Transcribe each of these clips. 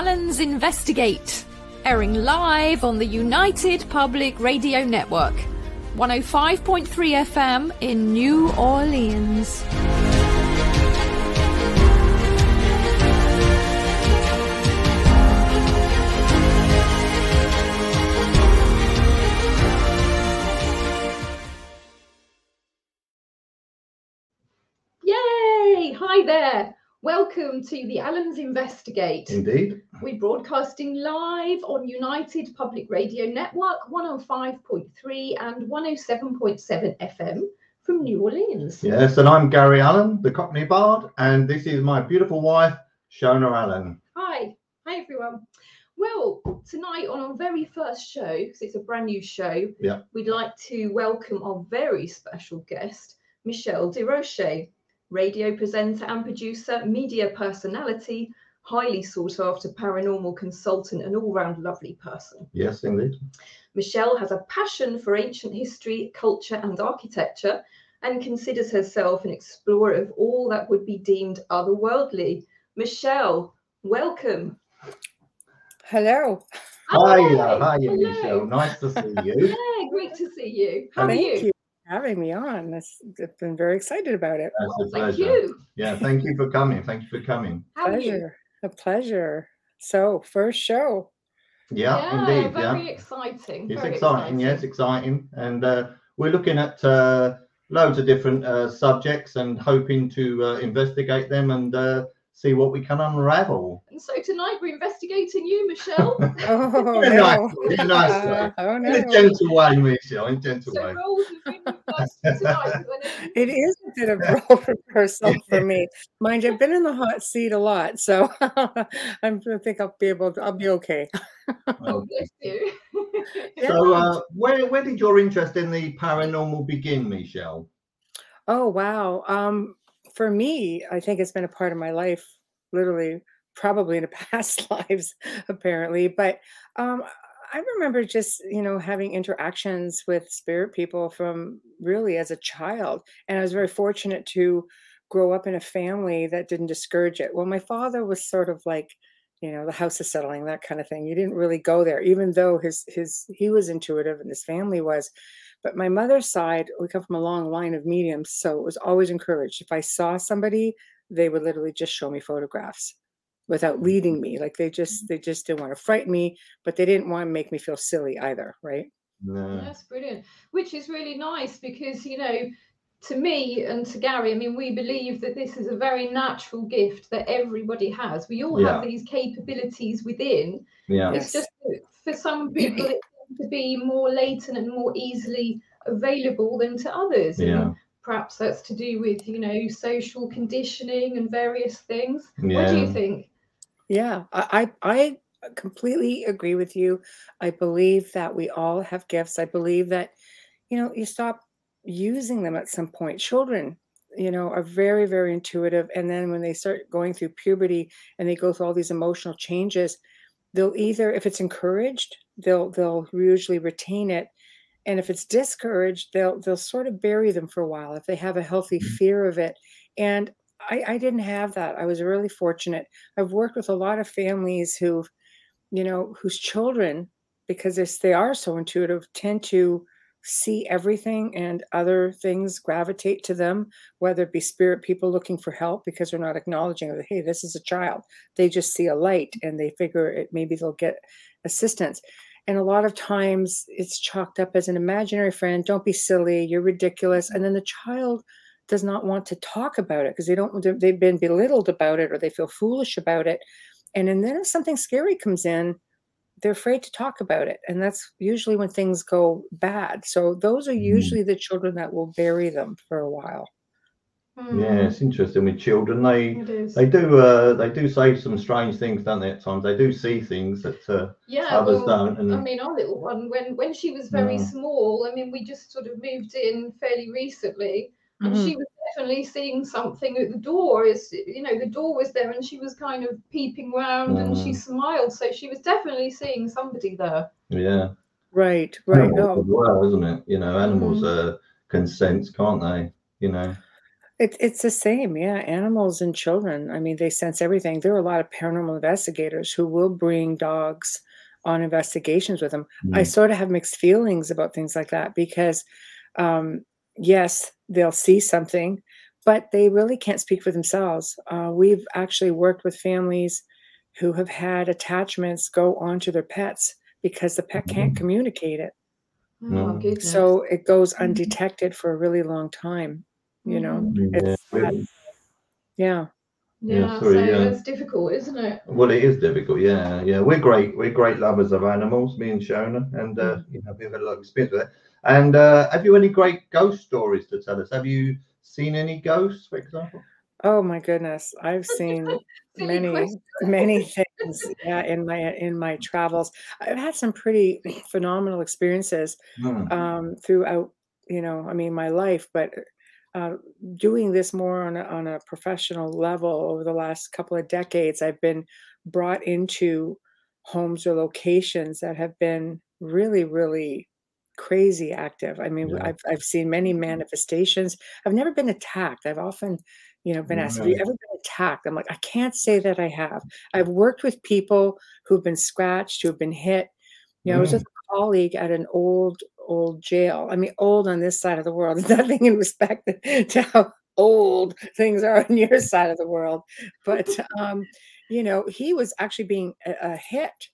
Allens Investigate, airing live on the United Public Radio Network, 105.3 FM in New Orleans. Welcome to the Allens Investigate. Indeed. We're broadcasting live on United Public Radio Network 105.3 and 107.7 FM from New Orleans. Yes, and I'm Gary Allen, the Cockney Bard, and this is my beautiful wife, Shona Allen. Hi. Hi, everyone. Well, tonight on our very first show, because it's a brand new show, Yeah. we'd like to welcome our very special guest, Michelle DeRoche, radio presenter and producer, media personality, highly sought after paranormal consultant, and all round lovely person. Yes, indeed. Michelle has a passion for ancient history, culture, and architecture, and considers herself an explorer of all that would be deemed otherworldly. Michelle, welcome. Hello. Hi, Hi, hi. Michelle. Nice to see you. Yeah, great to see you. How are you? you for having me on. This, I've been very excited about it. That's a Thank pleasure. you. Yeah, thank you for coming. Thank you for coming. How pleasure. A pleasure. So, first show. Yeah, indeed. very Yeah, exciting. it's very exciting. Yes, exciting. And uh, we're looking at uh, loads of different uh, subjects and hoping to uh, investigate them and uh, see what we can unravel. And so tonight we're investigating you, Michelle. Oh, In a no. nice way, in a nice way. Uh, oh, In a no. gentle way, Michelle. In a gentle so way. roles have been reversed tonight. when It is a bit of role reversal for me. Mind you, I've been in the hot seat a lot, so I'm- I think I'll be able to, I'll be okay. Oh, bless you. So, uh, where where did your interest in the paranormal begin, Michelle? Oh wow. Um for me, I think it's been a part of my life, literally, probably in past lives, apparently. But um I remember just, you know, having interactions with spirit people from really as a child. And I was very fortunate to grow up in a family that didn't discourage it. Well, my father was sort of like, you know, the house is settling, that kind of thing. You didn't really go there, even though his his he was intuitive and his family was. But my mother's side, we come from a long line of mediums, so it was always encouraged. If I saw somebody, they would literally just show me photographs without mm. leading me. Like they just mm. they just didn't want to frighten me, but they didn't want to make me feel silly either, right? No. That's brilliant. Which is really nice because, you know, to me and to Gary, I mean, we believe that this is a very natural gift that everybody has. We all have these capabilities within. Yeah. It's Yes. just for some people, it tends to be more latent and more easily available than to others. And perhaps that's to do with, you know, social conditioning and various things. What do you think? Yeah, I, I I completely agree with you. I believe that we all have gifts. I believe that, you know, you stop using them at some point. Children, you know, are very, very intuitive. And then when they start going through puberty and they go through all these emotional changes, they'll either, if it's encouraged, they'll they'll usually retain it. And if it's discouraged, they'll they'll sort of bury them for a while if they have a healthy mm-hmm. fear of it. And I, I didn't have that. I was really fortunate. I've worked with a lot of families who, you know, whose children, because they are so intuitive, tend to see everything and other things gravitate to them, whether it be spirit people looking for help because they're not acknowledging that, hey, this is a child. They just see a light and they figure it maybe they'll get assistance. And a lot of times it's chalked up as an imaginary friend. Don't be silly. You're ridiculous. And then the child does not want to talk about it because they don't they've been belittled about it or they feel foolish about it and, and then if something scary comes in they're afraid to talk about it and that's usually when things go bad so those are Mm. usually the children that will bury them for a while Hmm, Yeah, it's interesting with children. They they do uh, they do say some strange things, don't they? At times they do see things that uh, Yeah, others well, don't. And I mean, our little one, when when she was very Mm. small, I mean, we just sort of moved in fairly recently, and Mhm. she was definitely seeing something at the door. Is you know, the door was there, and she was kind of peeping round, and she Mm. smiled, so she was definitely seeing somebody there. yeah, right right animals no as well, isn't it? You know, animals Mm. uh, can sense, can't they? You know. It, it's the same, yeah. Animals and children, I mean, they sense everything. There are a lot of paranormal investigators who will bring dogs on investigations with them. I Mm. sort of have mixed feelings about things like that because, um, yes, they'll see something, but they really can't speak for themselves. Uh, we've actually worked with families who have had attachments go onto their pets because the pet can't Mhm. communicate it. Oh. So it goes Mhm. undetected for a really long time, you know? Mhm. Yeah, It's Yeah. Yeah, yeah, sorry, so yeah. that's difficult, isn't it? Well, it is difficult. Yeah, yeah. We're great. We're great lovers of animals, me and Shona, and uh, you know we've had a lot of experience with it. And uh, have you any great ghost stories to tell us? Have you seen any ghosts, for example? Oh my goodness. I've seen many question. many things yeah in my in my travels. I've had some pretty phenomenal experiences Hmm. um throughout, you know, I mean my life, but uh, doing this more on a, on a professional level over the last couple of decades, I've been brought into homes or locations that have been really, really crazy active. I mean, Yeah. I've I've seen many manifestations. I've never been attacked. I've often, you know, been asked, "Have you ever been attacked?" I'm like, I can't say that I have. I've worked with people who've been scratched, who've been hit. You know, I was with a colleague at an old old jail. I mean, old on this side of the world. Nothing in respect to how old things are on your side of the world. But um, you know, he was actually being a, uh, hit,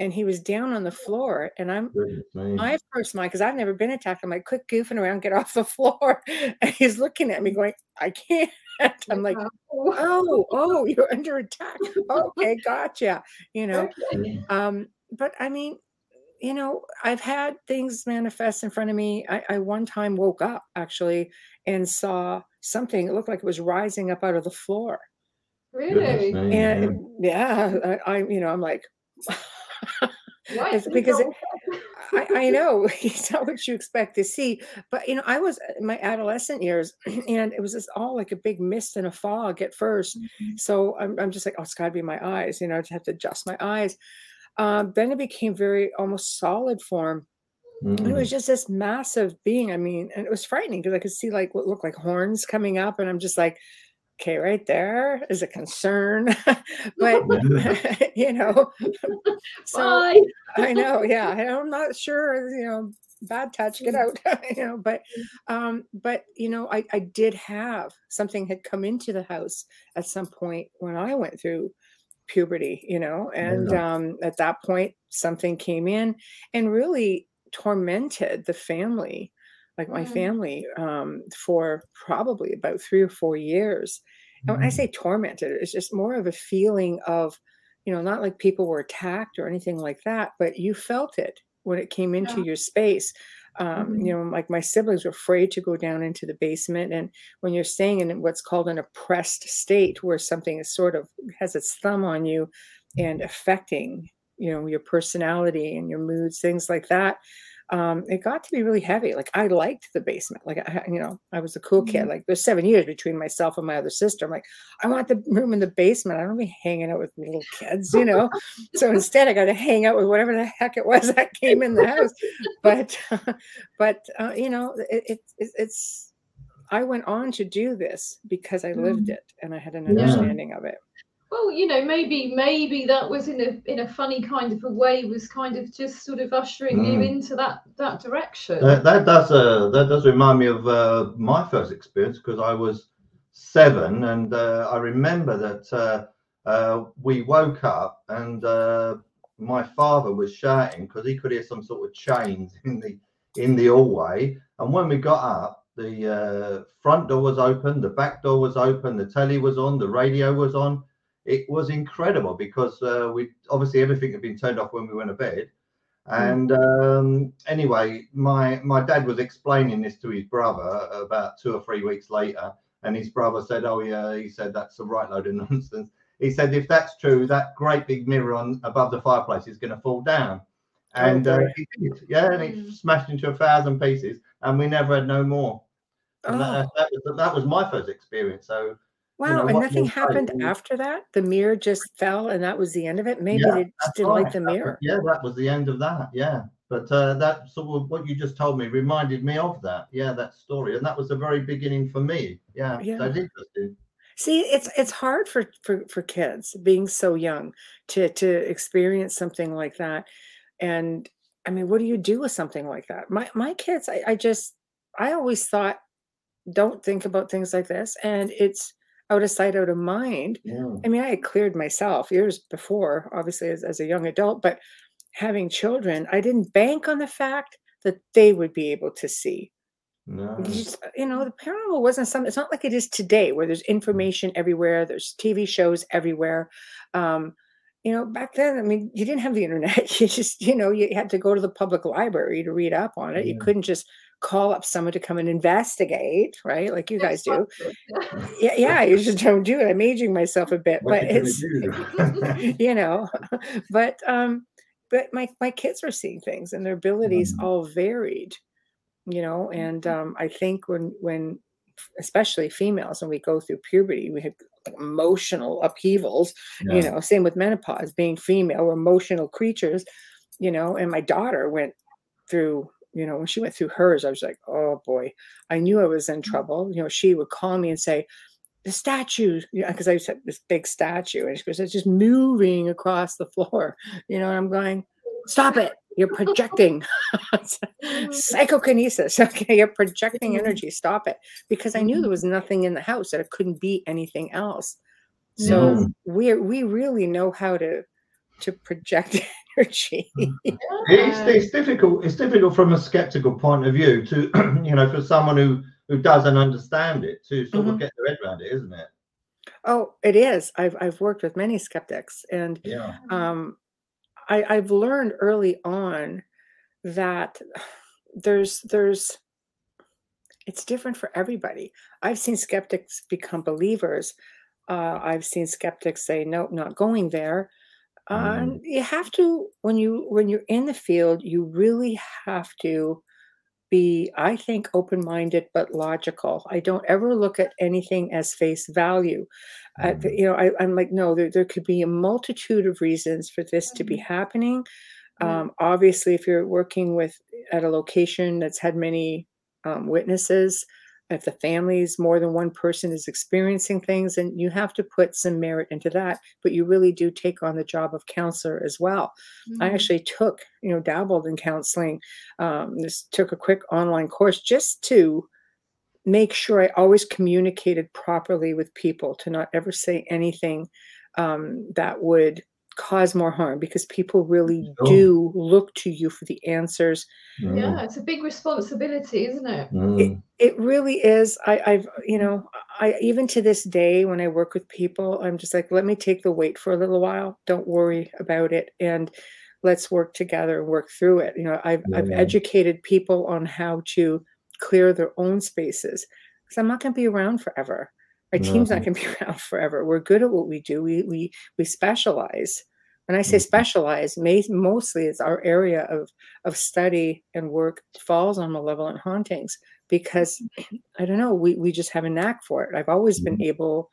and he was down on the floor. And I'm Goodness me. my first mind because I've never been attacked. I'm like, quit goofing around, get off the floor. And he's looking at me, going, I can't. I'm like, Wow. oh, oh, you're under attack. Okay, gotcha. You know, um, but I mean, you know, I've had things manifest in front of me. I, I one time woke up actually and saw something. It looked like it was rising up out of the floor. Really? Goodness And yeah, I, I you know, I'm like, Why it's is because it, I, I know it's not what you expect to see, but you know, I was in my adolescent years, and it was just all like a big mist and a fog at first. Mhm. So I'm, I'm just like, oh, it's got to be my eyes, you know, to have to adjust my eyes. Um, then it became very almost solid form. And it Mm. was just this massive being. I mean, and it was frightening because I could see like what looked like horns coming up, and I'm just like, okay, right there is a concern. but you know, so Bye. I know, yeah. I'm not sure, you know, bad touch, get out, you know, but um, but you know, I, I did have something had come into the house at some point when I went through puberty, you know, and um at that point something came in and really tormented the family, like my Mm. family, um, for probably about three or four years. And when I Mm. say tormented, it's just more of a feeling of, you know, not like people were attacked or anything like that, but you felt it when it came into Yeah. your space. Um, Mhm. You know, like my siblings were afraid to go down into the basement. And when you're staying in what's called an oppressed state, where something is sort of has its thumb on you and affecting, you know, your personality and your moods, things like that, um, it got to be really heavy. Like I liked the basement. Like I, you know, I was a cool kid. Mhm. Like there's seven years between myself and my other sister. I'm like, I want the room in the basement. I don't be hanging out with little kids, you know. so instead, I got to hang out with whatever the heck it was that came in the house. But, but uh, you know, it, it, it, it's. I went on to do this because I lived Mm. it and I had an Yeah. understanding of it. Well, you know, maybe maybe that was in a in a funny kind of a way was kind of just sort of ushering you Mm. into that that direction. That, that does uh, that does remind me of uh, my first experience because I was seven and uh, I remember that uh, uh, we woke up and uh, my father was shouting because he could hear some sort of chains in the in the hallway and when we got up the uh, front door was open the back door was open the telly was on the radio was on it was incredible because uh, we obviously everything had been turned off when we went to bed and um, anyway, my my dad was explaining this to his brother about two or three weeks later, and his brother said, "Oh yeah," he said, "That's a right load of nonsense." He said, "If that's true, that great big mirror on above the fireplace is going to fall down." And uh, boy. he did, yeah, and it Mm. smashed into a thousand pieces, and we never had no more. And Oh, that, that was that was my first experience. So wow. know, and nothing happened we- after that? The mirror just fell and that was the end of it? Maybe Yeah, they just didn't like right. the That mirror. yeah, that was the end of that. Yeah, But uh, that sort of what you just told me reminded me of that. Yeah, that story, and that was the very beginning for me. Yeah, Yeah. that's interesting. See, it's it's hard for for for kids being so young to to experience something like that. And I mean, what do you do with something like that? My my kids, I, I just I always thought, don't think about things like this. And it's out of sight, out of mind. Yeah. I mean, I had cleared myself years before, obviously as, as a young adult, but having children, I didn't bank on the fact that they would be able to see. No. You just- you know, the paranormal wasn't something. It's not like it is today, where there's information everywhere. There's TV shows everywhere. Um, you know, back then, I mean, you didn't have the internet. You just, you know, you had to go to the public library to read up on it. You couldn't just call up someone to come and investigate, right? Like you guys do. Yeah, yeah. You just don't do it. I'm aging myself a bit, What but it's you know but um but my my kids are seeing things and their abilities Mm. all varied you know and um i think when when especially females when we go through puberty we have emotional upheavals you know same with menopause being female we're emotional creatures you know and my daughter went through you know when she went through hers i was like oh boy. I knew i was in mm. trouble you know she would call me and say the statue because i said this big statue and she goes it's just moving across the floor you know and i'm going stop it. You're projecting. Psychokinesis. Okay you're projecting energy. Stop it. Because i knew there was nothing in the house that it couldn't be anything else. So Mm. we we really know how to to project energy. It's, it's difficult. It's difficult from a skeptical point of view to, you know, for someone who who doesn't understand it to sort Mhm. of get their head around it, isn't it? oh it is. I've i've worked with many skeptics and Yeah. um, I, I've learned early on that there's there's it's different for everybody. I've seen skeptics become believers. Uh, I've seen skeptics say, "Nope, not going there." And you have to when you when you're in the field, you really have to be, I think, open-minded but logical. I don't ever look at anything as face value. Uh, Mm. th- you know, I, I'm like, no, there, there could be a multitude of reasons for this to be happening. Yeah. Um, obviously, if you're working with at a location that's had many um, witnesses, if the families, more than one person is experiencing things, and you have to put some merit into that. But you really do take on the job of counselor as well. I Mhm. actually took, you know, dabbled in counseling. Um, just took a quick online course just to make sure I always communicated properly with people to not ever say anything um, that would cause more harm because people really Sure. do look to you for the answers. Mm. Yeah, it's a big responsibility, isn't it? Mm. It really is. I, I've, you know, I even to this day when I work with people, I'm just like, let me take the weight for a little while. Don't worry about it, and let's work together and work through it. You know, I've I've Yeah. educated people on how to clear their own spaces because I'm not going to be around forever. My team's not going to be around forever. We're good at what we do. We we we specialize. When I say Mhm. specialize, ma- mostly it's our area of of study and work falls on malevolent hauntings because I don't know, we we just have a knack for it. I've always been able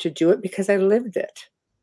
to do it because I lived it.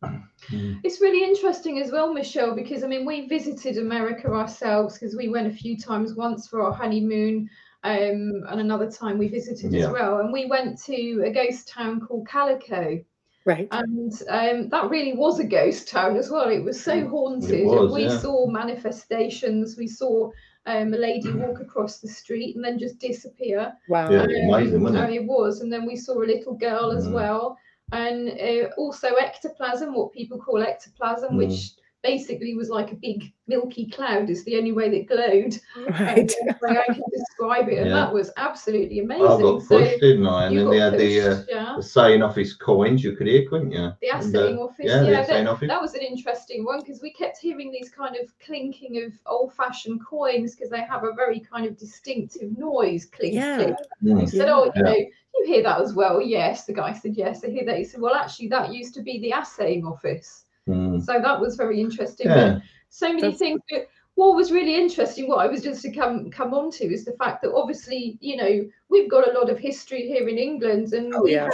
Mm. It's really interesting as well, Michelle, because I mean, we visited America ourselves because we went a few times, once for our honeymoon, um, and another time we visited Yeah. as well. And we went to a ghost town called Calico, Right. and um, that really was a ghost town as well. It was so haunted, was, and we yeah. saw manifestations. We saw um, a lady walk across the street and then just disappear. Wow. Yeah. amazing, wasn't and it was. And then we saw a little girl as Mm. well. And uh, also ectoplasm, what people call ectoplasm, Mm. which basically was like a big milky cloud, is the only way that glowed. Right. The way I can describe it. And Yeah. that was absolutely amazing. I got so didn't I? And then they had the, uh, pushed, yeah. the saying off his coins. You could hear, couldn't you? The And, assaying uh, office, Yeah, the yeah, assaying office. That was an interesting one because we kept hearing these kind of clinking of old-fashioned coins because they have a very kind of distinctive noise. Clink, Yeah. clink. Mm. I said, "Oh, you Yeah. know, you hear that as well?" Yes. The guy said, "Yes, I hear that." He said, "Well, actually, that used to be the assaying office." Mm. So that was very interesting. Yeah. But so many That's- things. But what was really interesting, what I was just to come come on to, is the fact that obviously, you know, we've got a lot of history here in England, and Oh we yes.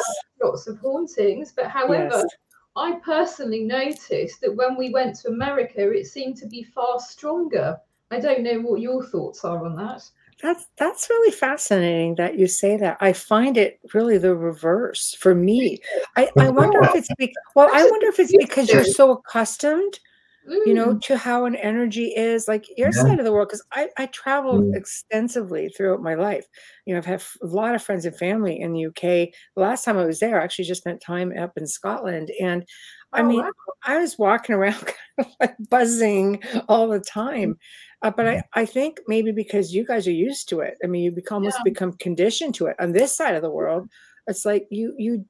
have lots of hauntings. But however, Yes. I personally noticed that when we went to America, it seemed to be far stronger. I don't know what your thoughts are on that. That's that's really fascinating that you say that. I find it really the reverse for me. I, I wonder if it's be, well, I wonder if it's because you're so accustomed, you know, Mm. to how an energy is like your Yeah. side of the world. Because I I traveled Mm. extensively throughout my life. You know, I've had a lot of friends and family in the UK. The last time I was there, I actually just spent time up in Scotland, and I Oh, mean, wow. I was walking around kind of like buzzing all the time. Uh, but I, I think maybe because you guys are used to it. I mean, you become almost Yeah. become conditioned to it. On this side of the world, it's like you you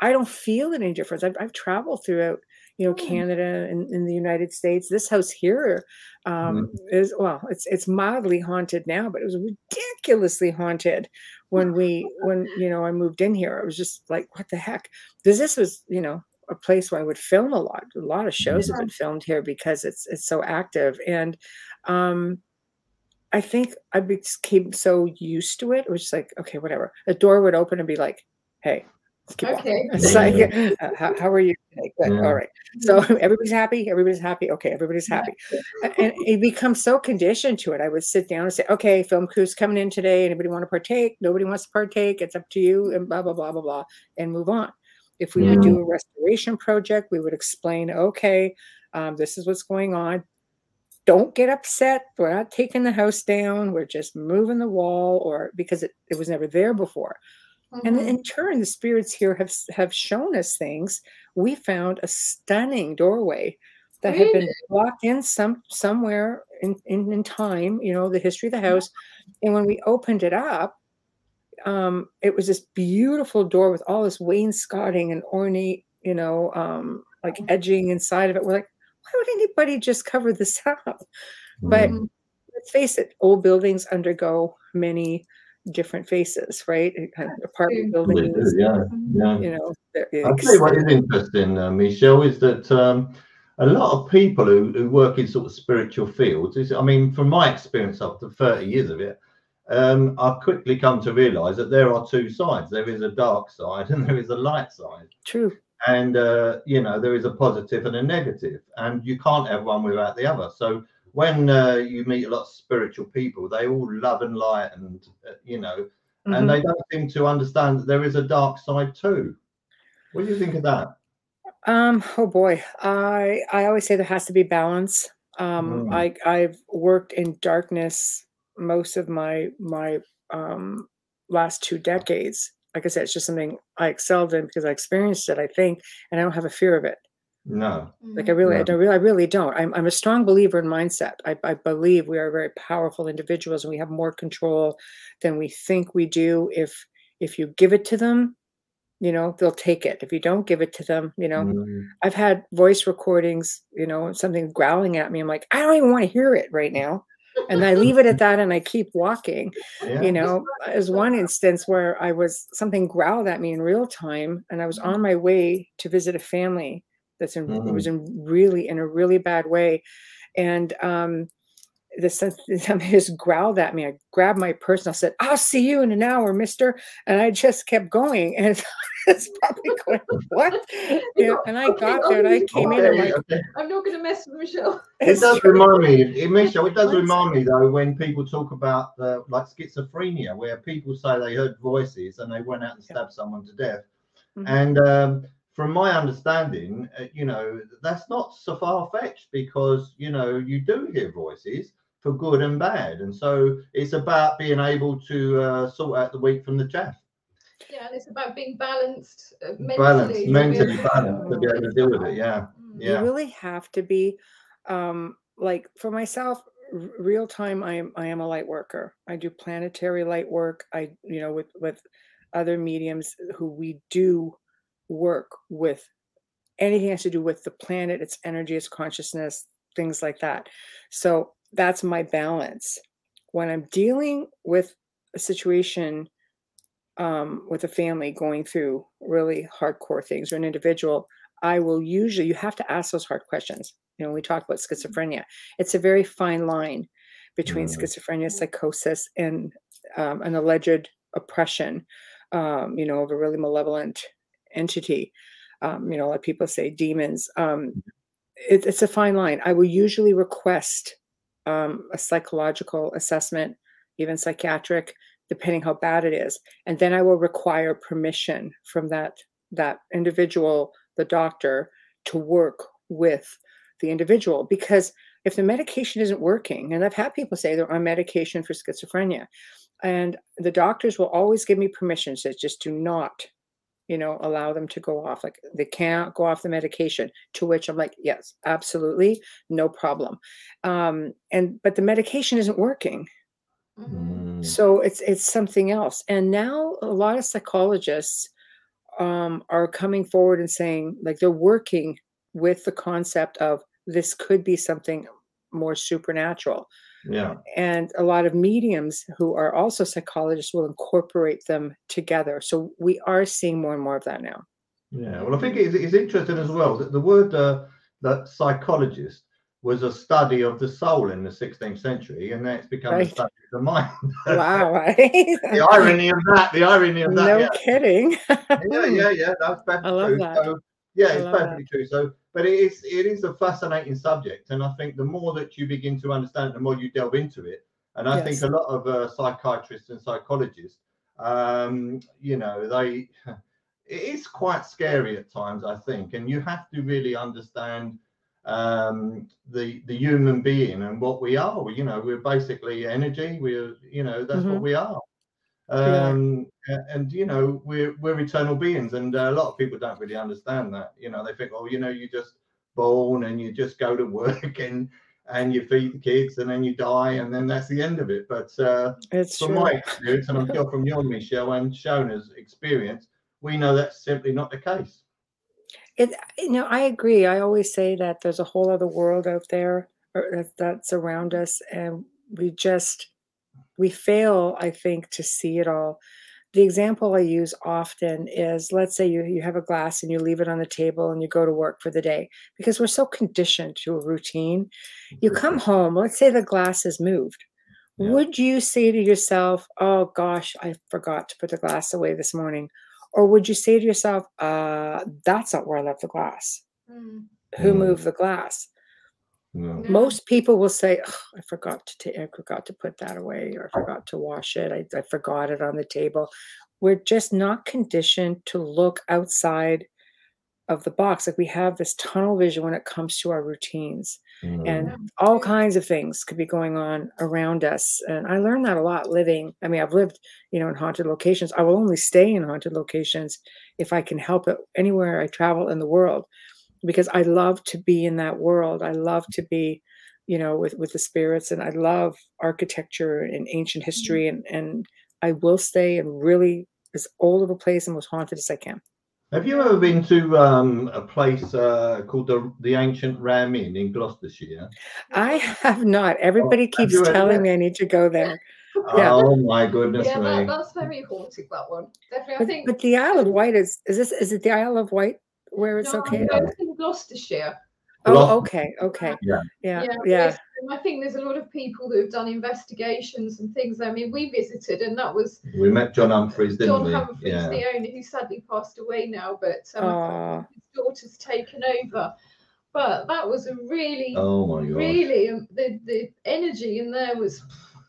I don't feel any difference. I've, I've traveled throughout, you know, Mm. Canada and in the United States. This house here um, is well, it's it's mildly haunted now, but it was ridiculously haunted when we when you know I moved in here. It was just like, what the heck? Because this was, you know, a place where I would film a lot. A lot of shows have been filmed here because it's it's so active. And um I think I became so used to it. It was just like, okay, whatever. a door would open and be like, hey, let's keep walking. Okay. It's like, "Uh, how, how are you? Good. Yeah. All right. So everybody's happy. Everybody's happy. Okay, everybody's happy. And it becomes so conditioned to it. I would sit down and say, okay, film crew's coming in today. Anybody want to partake? Nobody wants to partake. It's up to you, and blah, blah, blah, blah, blah, and move on. If we would do a restoration project, we would explain, okay, um, this is what's going on. Don't get upset. We're not taking the house down. We're just moving the wall, or because it, it was never there before. And Mhm. in turn, the spirits here have have shown us things. We found a stunning doorway that had been Really? blocked in some somewhere in, in in time. You know the history of the house, and when we opened it up, um, it was this beautiful door with all this wainscoting and ornate, you know, um, like edging inside of it. We're like, why would anybody just cover this up? But Mm. let's face it, old buildings undergo many different faces, right? Kind of apartment buildings, do, yeah, yeah. you know, I'll tell you what is interesting, uh, Michelle, is that um, a lot of people who, who work in sort of spiritual fields, is, I mean, from my experience after 30 years of it, um, I've quickly come to realize that there are two sides. There is a dark side and there is a light side. True. And, uh, you know, there is a positive and a negative, and you can't have one without the other. So when uh, you meet a lot of spiritual people, they all love and light and, uh, you know, Mhm. and they don't seem to understand that there is a dark side too. What do you think of that? Um, oh boy, I I always say there has to be balance. Um, Mm. I I've worked in darkness most of my my um last two decades. Like I said, it's just something I excelled in because I experienced it. I think, and I don't have a fear of it. No. Like I really, I don't really, I really don't. I'm, I'm a strong believer in mindset. I, I believe we are very powerful individuals and we have more control than we think we do. If if you give it to them, you know they'll take it. If you don't give it to them, you know. Mm. I've had voice recordings, you know, something growling at me. I'm like, I don't even want to hear it right now, and I leave it at that, and I keep walking Yeah. you know as one instance where i was something growled at me in real time and i was on my way to visit a family that's in it was in really in a really bad way and um the sense somebody just growled at me i grabbed my purse and i said i'll see you in an hour mister and i just kept going and it's probably going what you know, and i got there and i came in and Okay, like okay. I'm not going to mess with Michelle. It does true. remind me, it, Michelle, it does remind me though when people talk about uh, like schizophrenia, where people say they heard voices and they went out and Yeah. stabbed someone to death. Mhm. And um, from my understanding, uh, you know, that's not so far fetched because, you know, you do hear voices for good and bad. And so it's about being able to uh, sort out the wheat from the chaff. Yeah, and it's about being balanced uh, mentally. Balance, to be mentally balanced to be able to deal with it. Yeah. Mm. Yeah. you really have to be um like for myself r- real time i am i am a light worker i do planetary light work i you know with with other mediums who we do work with anything has to do with the planet its energy its consciousness things like that so that's my balance when i'm dealing with a situation um, with a family going through really hardcore things or an individual I will usually, you have to ask those hard questions. You know, we talk about schizophrenia. It's a very fine line between Mm. schizophrenia, psychosis, and um, an alleged oppression, um, you know, of a really malevolent entity. Um, you know, like people say demons. Um, it, it's a fine line. I will usually request um, a psychological assessment, even psychiatric, depending how bad it is, and then I will require permission from that that individual, the doctor, to work with the individual because if the medication isn't working, and I've had people say they're on medication for schizophrenia, and the doctors will always give me permission, says just do not, you know, allow them to go off. Like they can't go off the medication. To which I'm like, yes, absolutely, no problem. Um, and but the medication isn't working. Mhm. Mm. So it's it's something else. And now a lot of psychologists um, are coming forward and saying like they're working with the concept of this could be something more supernatural. Yeah. And a lot of mediums who are also psychologists will incorporate them together. So we are seeing more and more of that now. Yeah, well, I think it's, it's interesting as well that the word uh, that psychologist was a study of the soul in the 16th century, and then it's become a study of the mind. Wow. the irony of that, the irony of that. no yeah. kidding. yeah, yeah, yeah, that's perfectly I love true. that. So, yeah, I it's love that. perfectly true. So, but it is it is a fascinating subject, and I think the more that you begin to understand, it, the more you delve into it. And I Yes. think a lot of uh, psychiatrists and psychologists, um, you know, they it is quite scary at times. I think, and you have to really understand um the the human being and what we are we, you know we're basically energy we're you know that's what Mhm. we are We are. Um a- and you know we're we're eternal beings and uh, a lot of people don't really understand that you know they think oh you know you just born and you just go to work and and you feed the kids and then you die and then that's the end of it but uh It's from true. my experience and i'm sure from your michelle and shona's experience we know that's simply not the case It, you know, I agree. I always say that there's a whole other world out there or that's around us, and we just we fail, I think, to see it all. The example I use often is, let's say you you have a glass and you leave it on the table and you go to work for the day because we're so conditioned to a routine. You come home. Let's say the glass is moved. Yeah. Would you say to yourself, "Oh gosh, I forgot to put the glass away this morning," or would you say to yourself, uh, "That's not where I left the glass"? Mm. who Mm. moved the glass. No. Most people will say, "Ugh, "I forgot to ta- I forgot to put that away, or I forgot to wash it. I, I forgot it on the table." We're just not conditioned to look outside of the box. Like we have this tunnel vision when it comes to our routines, Mm. and all kinds of things could be going on around us. And I learned that a lot living. I mean, I've lived, you know, in haunted locations. I will only stay in haunted locations if I can help it anywhere I travel in the world because I love to be in that world. I love to be, you know, with with the spirits, and I love architecture and ancient history, and and I will stay in really as old of a place and most haunted as I can. Have you ever been to um, a place uh, called the the Ancient Ram Inn in Gloucestershire? I have not. Everybody keeps you heard of telling me I need to go there. Yeah. Oh my goodness Yeah, that, me! that's very haunted. That one definitely. I But, think. but the Isle of Wight is is this is it the Isle of Wight where it's no, okay? I was in Gloucestershire. Oh, okay, okay. Yeah. Yeah, Yeah, yeah. I think there's a lot of people that have done investigations and things. I mean, we visited, and that was We met John Humphries, didn't John we? Humphries, yeah. the owner, who sadly passed away now, but um, his daughter's taken over. But that was a really, Oh my god! really, um, the the energy in there was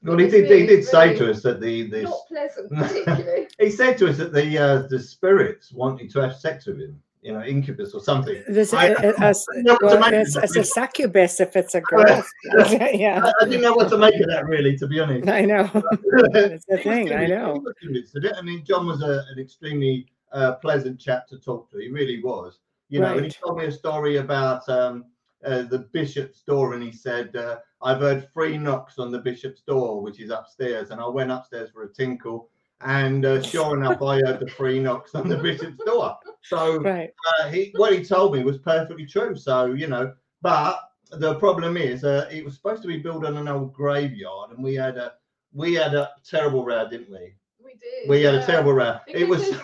Well, he was did. He did say really to us that the the not pleasant, particularly. he said to us that the uh, the spirits wanted to have sex with him. You know, incubus or something. A, I- a- a- s- I don't know what to well, it's, it. it's a succubus if it's a girl. yeah, I, I didn't know what to make of that really, to be honest. I know. It's the He thing. I know. he was convinced of it. I mean, John was a, an extremely uh, pleasant chap to talk to. He really was. You know, and he told me a story about um, uh, the bishop's door, and he said, uh, "I've heard three knocks on the bishop's door, which is upstairs." And I went upstairs for a tinkle, and uh, sure enough, I heard the three knocks on the bishop's door. So Right. uh, he, what he told me was perfectly true. So you know, but the problem is, uh, it was supposed to be built on an old graveyard, and we had a we had a terrible row, didn't we? We did. We had a terrible row. It was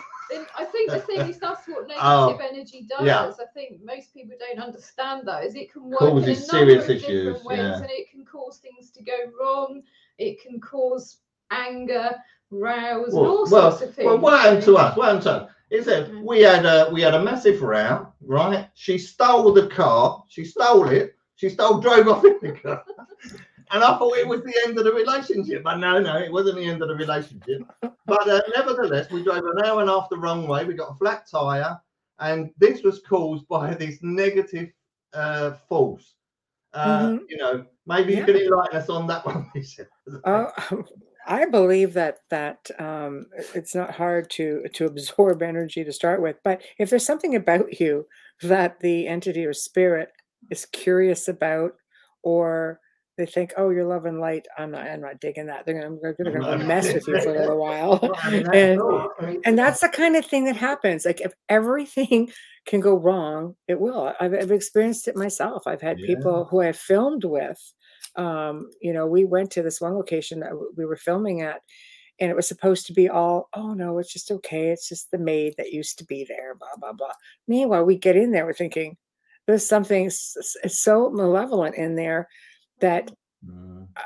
I think the thing is that's what negative Oh, energy does. yeah. I think most people don't understand that is it can work Causes in a number serious of issues, different ways yeah. and it can cause things to go wrong. It can cause anger, rows, and all well, sorts of things. well, what happened to us? What happened to us? Is that Mm. we had a we had a massive row, right? She stole the car. She stole it. She stole, drove off in the car, and I thought it was the end of the relationship. But no, no, it wasn't the end of the relationship. But uh, nevertheless, we drove an hour and a half the wrong way. We got a flat tire, and this was caused by this negative uh, force. Uh, Mhm. You know, maybe you Yeah. could enlighten us on that one. Michelle. Oh, I believe that that um, it's not hard to to absorb energy to start with, but if there's something about you that the entity or spirit is curious about, or they think, "Oh, you're love and light," I'm not. I'm not digging that. They're gonna, they're gonna mess with you for a little while. I mean, that's And- all. I mean, and that's the kind of thing that happens like if everything can go wrong it will i've, I've experienced it myself i've had Yeah. people who i filmed with um you know we went to this one location that we were filming at and it was supposed to be all oh no it's just okay it's just the maid that used to be there blah blah blah meanwhile we get in there we're thinking there's something so malevolent in there that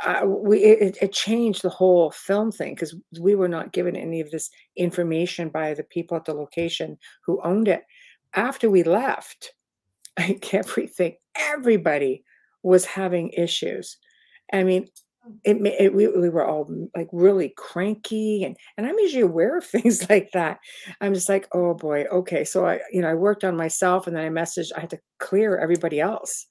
uh, we it, it- it changed the whole film thing because we were not given any of this information by the people at the location who owned it. After we left, like everything, everybody was having issues. I mean, it, it we, we were all mm, like really cranky and and I'm usually aware of things like that. I'm just like, oh boy, okay. So I, you know, I worked on myself and then I messaged, I had to clear everybody else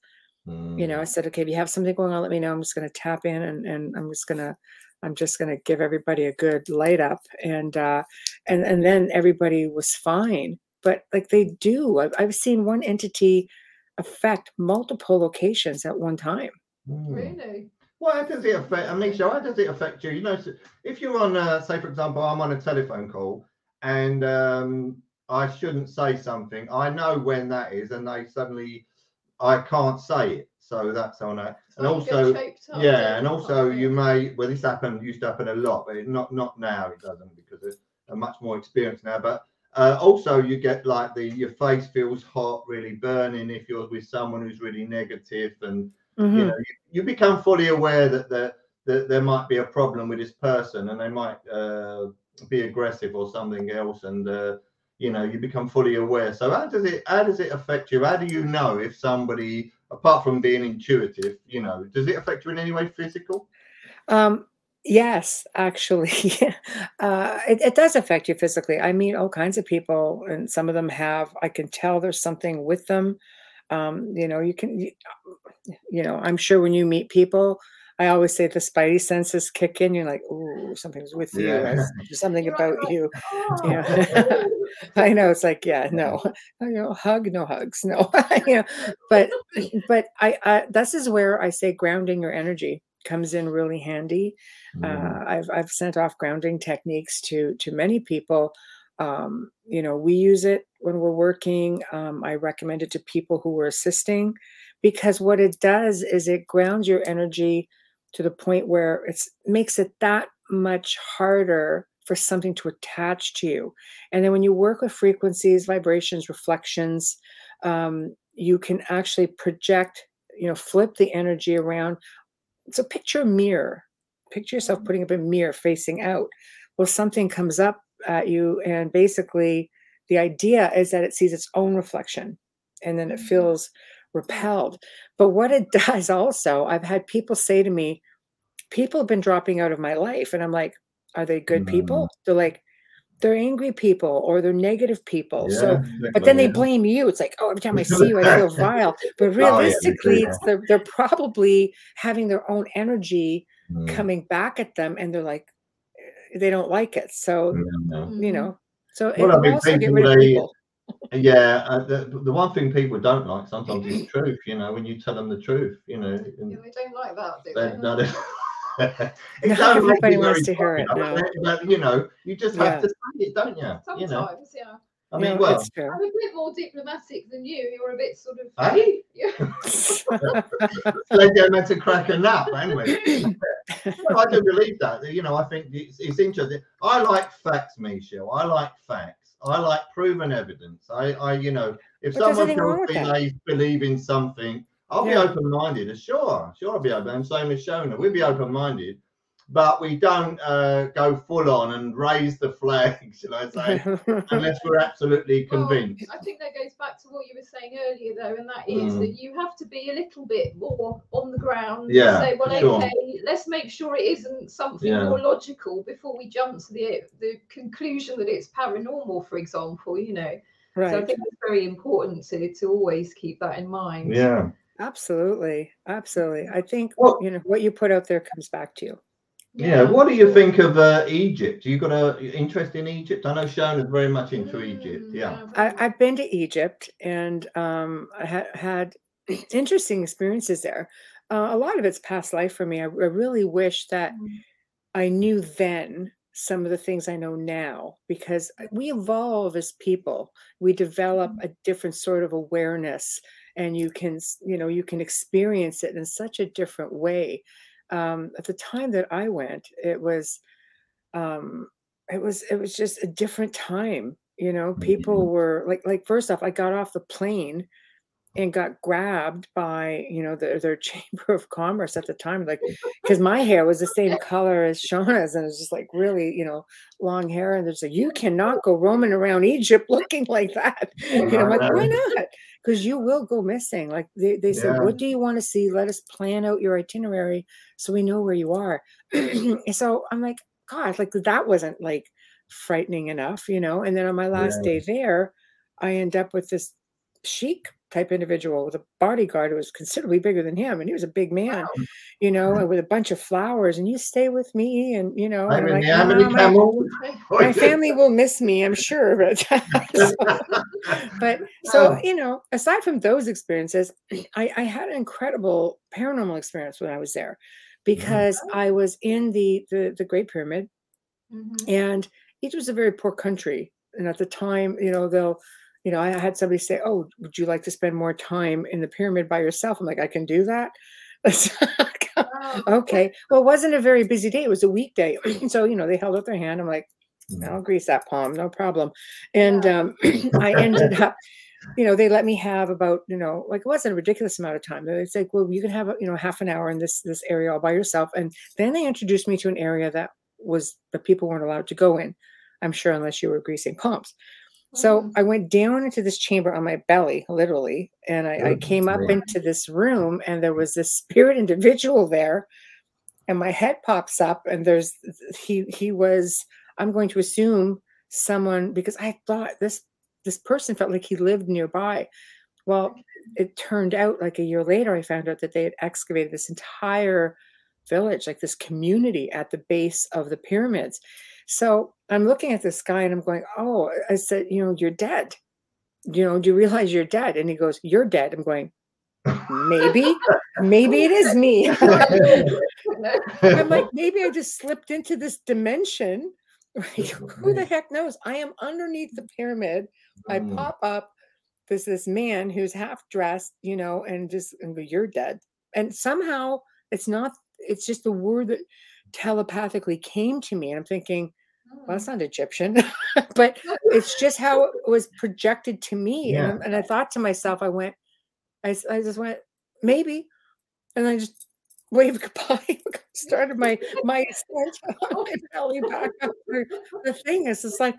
you know i Mm. said okay if you have something going on let me know i'm just going to tap in and, and i'm just going to i'm just going to give everybody a good light up and uh and and then everybody was fine but like they do i've, I've seen one entity affect multiple locations at one time Mm. Really? Well, how does it affect, Amisha, how does it affect you? You know, if you're on, uh, say, for example, I'm on a telephone call and um, I shouldn't say something, I know when that is, and they suddenly, I can't say it. So that's on a, It's and like you get also, up, yeah, and you? also Can't you may, well, this happened, used to happen a lot, but it, not not now, it doesn't because of I'm much more experienced now. But uh, also, you get like the your face feels hot, really burning if you're with someone who's really negative and Mhm. you know you, you become fully aware that there that there might be a problem with this person and they might uh, be aggressive or something else and uh, you know you become fully aware. So how does it how does it affect you? How do you know if somebody apart from being intuitive you know does it affect you in any way physical? Um, yes, actually, uh, it, it does affect you physically. I meet all kinds of people, and some of them have. I can tell there's something with them. Um, you know, you can, you, you know, I'm sure when you meet people, I always say the spidey senses kick in. You're like, "Ooh, something's with you. Yeah. There's there's something You're about like, you." Oh, Yeah. I know it's like, yeah, no, you know, hug, no hugs, no, you know, but but I, I this is where I say grounding your energy comes in really handy. Mm. Uh, I've I've sent off grounding techniques to to many people. Um, you know, we use it when we're working. Um, I recommend it to people who are assisting because what it does is it grounds your energy to the point where it makes it that much harder for something to attach to you. And then when you work with frequencies, vibrations, reflections, um, you can actually project, you know, flip the energy around. So picture a mirror. Picture yourself putting up a mirror facing out. Well, something comes up at you, and basically the idea is that it sees its own reflection and then it Mhm. feels repelled. But what it does also, I've had people say to me, people have been dropping out of my life. And I'm like, are they good people? They're like, they're angry people or they're negative people. So, but then they blame you. It's like, oh, every time I see you, I feel vile. But Oh, yeah, realistically, it's they're they're probably having their own energy Mm. coming back at them and they're like, eh, they don't like it. So, No. you know, so it Well, I will mean, also get rid of they- people. Yeah, uh, the, the one thing people don't like sometimes is truth. You know, when you tell them the truth, you know, and Yeah, they don't like that, do they, they? no, they, it Not don't everybody you wants very to hear it, no. but, but, you know, you just have to say it, don't you? You know, Sometimes, yeah. I mean, No, well. I'm a bit more diplomatic than you. You're a bit sort of. Hey? Yeah. they go meant to crack a nut, anyway. we? well, I do believe that. You know, I think it's, it's interesting. I like facts, Michelle. I like facts. I like proven evidence. I, I you know, if But someone nothing wrong tells with me they believe in something, I'll be open minded. Sure, sure, I'll be open. And same as Shona, we'll be open minded. but we don't uh, go full on and raise the flag, shall I say, unless we're absolutely Well, convinced. I think that goes back to what you were saying earlier, though, and that is Mm. that you have to be a little bit more on the ground. Yeah, Say, well, sure. okay, let's make sure it isn't something Yeah. more logical before we jump to the the conclusion that it's paranormal, for example. You know, Right. so I think it's very important to to always keep that in mind. Yeah. Absolutely. Absolutely. I think, Well- you know, what you put out there comes back to you. Yeah. What do you think of uh, Egypt? You got a interest in Egypt? I know Sean is very much into Egypt. Mm, Yeah. I, I've been to Egypt and um, I ha- had interesting experiences there. Uh, a lot of it's past life for me. I, I really wish that Mm. I knew then some of the things I know now because we evolve as people. We develop Mm. a different sort of awareness, and you can, you know, you can experience it in such a different way. Um, at the time that I went, it was, um, it was, it was just a different time. You know, people were like, like first off, I got off the plane and got grabbed by you know their, their chamber of commerce at the time like because my hair was the same color as Shona's and it was just like really you know long hair and they're just like you cannot go roaming around egypt looking like that. Oh, you know I'm like why not? Because you will go missing. Like they, they said Yeah. what do you want to see? Let us plan out your itinerary so we know where you are. So i'm like god like that wasn't like frightening enough you know? And then on my last day there i end up with this chic type individual with a bodyguard who was considerably bigger than him and he was a big man you know and with a bunch of flowers and you stay with me and you know and I'm Maybe like, "No, my, my family will miss me i'm sure but so, but so Oh. you know aside from those experiences I, I had an incredible paranormal experience when i was there because i was in the the, the great pyramid Mhm. and Egypt was a very poor country. And at the time, you know, they'll, you know, I had somebody say, "Oh, would you like to spend more time in the pyramid by yourself?" I'm like, "I can do that." Okay. Well, it wasn't a very busy day. It was a weekday, so you know, they held out their hand. I'm like, "I'll grease that palm, no problem." And um, I ended up. You know, they let me have about, you know, like it wasn't a ridiculous amount of time. They said, well, you can have, you know, half an hour in this this area all by yourself. And then they introduced me to an area that was the people weren't allowed to go in. I'm sure unless you were greasing palms. So Mm. I went down into this chamber on my belly, literally, and I, I came up into this room, and there was this spirit individual there, and my head pops up, and there's he he was. I'm going to assume someone because I thought this this person felt like he lived nearby. Well, it turned out like a year later, I found out that they had excavated this entire village, like this community at the base of the pyramids. So I'm looking at this guy and I'm going, Oh, I said, you know, you're dead. You know, do you realize you're dead? And he goes, You're dead. I'm going, Maybe, maybe it is me. I'm like, maybe I just slipped into this dimension. Right? Who the heck knows? I am underneath the pyramid. I Mm. pop up. There's this man who's half dressed, you know, and just and go, you're dead. And somehow it's not, it's just the word that telepathically came to me. And I'm thinking, well, Mm. that's not Egyptian, but it's just how it was projected to me. Yeah. And, and I thought to myself, I went, I, I just went, maybe. And I just waved goodbye, started my, my ascent on my belly back up the, thing is, It's like,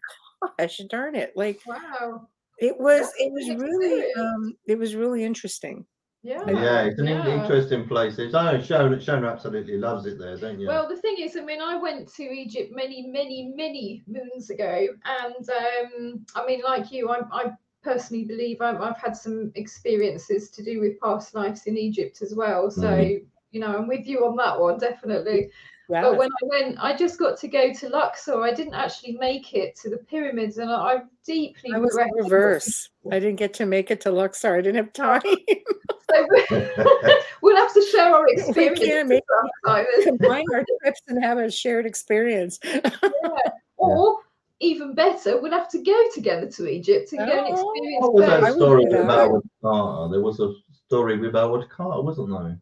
gosh darn it. Like Wow. it was, That's it was really, um, it was really interesting. Yeah. Yeah, it's an yeah. interesting place. It's, I know Shona, Shona absolutely loves it there, don't you? Well, the thing is, I mean, I went to Egypt many, many, many moons ago, and um, I mean, like you, I, I personally believe I've, I've had some experiences to do with past lives in Egypt as well. So, Mhm. you know, I'm with you on that one, definitely. Yeah. But when I went, I just got to go to Luxor. I didn't actually make it to the pyramids, and I, I deeply I was in regret reverse. I didn't get to make it to Luxor. I didn't have time. So we'll have to share our experience. can, maybe. sometime. Combine our trips and have a shared experience. Or even better, we'll have to go together to Egypt and go and Oh, experience what was that story with. Howard Carter? There was a story with Howard Carter, wasn't there?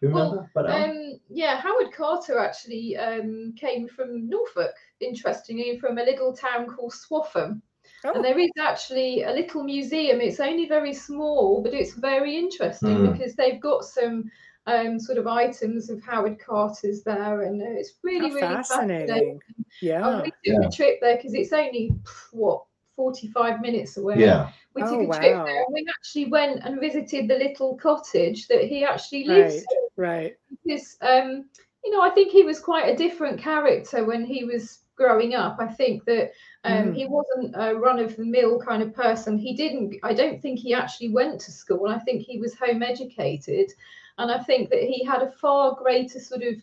Do you Well, remember? But, um, Um, yeah, Howard Carter actually um, came from Norfolk, interestingly, from a little town called Swaffham. Oh, And there is actually a little museum. It's only very small, but it's very interesting Hmm. because they've got some um, sort of items of Howard Carter's there, and uh, it's really, How really fascinating. fascinating. I Yeah. really took Yeah. a trip there because it's only what 45 minutes away. Yeah. We Oh, took a trip wow. there and we actually went and visited the little cottage that he actually lives Right. in Right. because um you know i think he was quite a different character when he was growing up i think that um Mm. he wasn't a run of the mill kind of person he didn't i don't think he actually went to school i think he was home educated and i think that he had a far greater sort of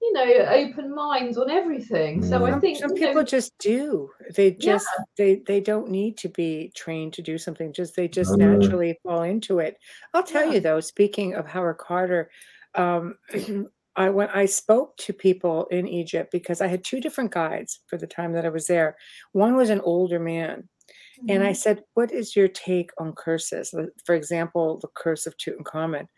you know open minds on everything so i. Think some you know, people just do. They Yeah. just they they don't need to be trained to do something. Just they just No. naturally fall into it. I'll tell Yeah. you though. Speaking of Howard Carter, um, I when I spoke to people in Egypt because I had two different guides for the time that I was there. One was an older man, and I Mhm. said, "What is your take on curses? For example, the curse of Tutankhamun."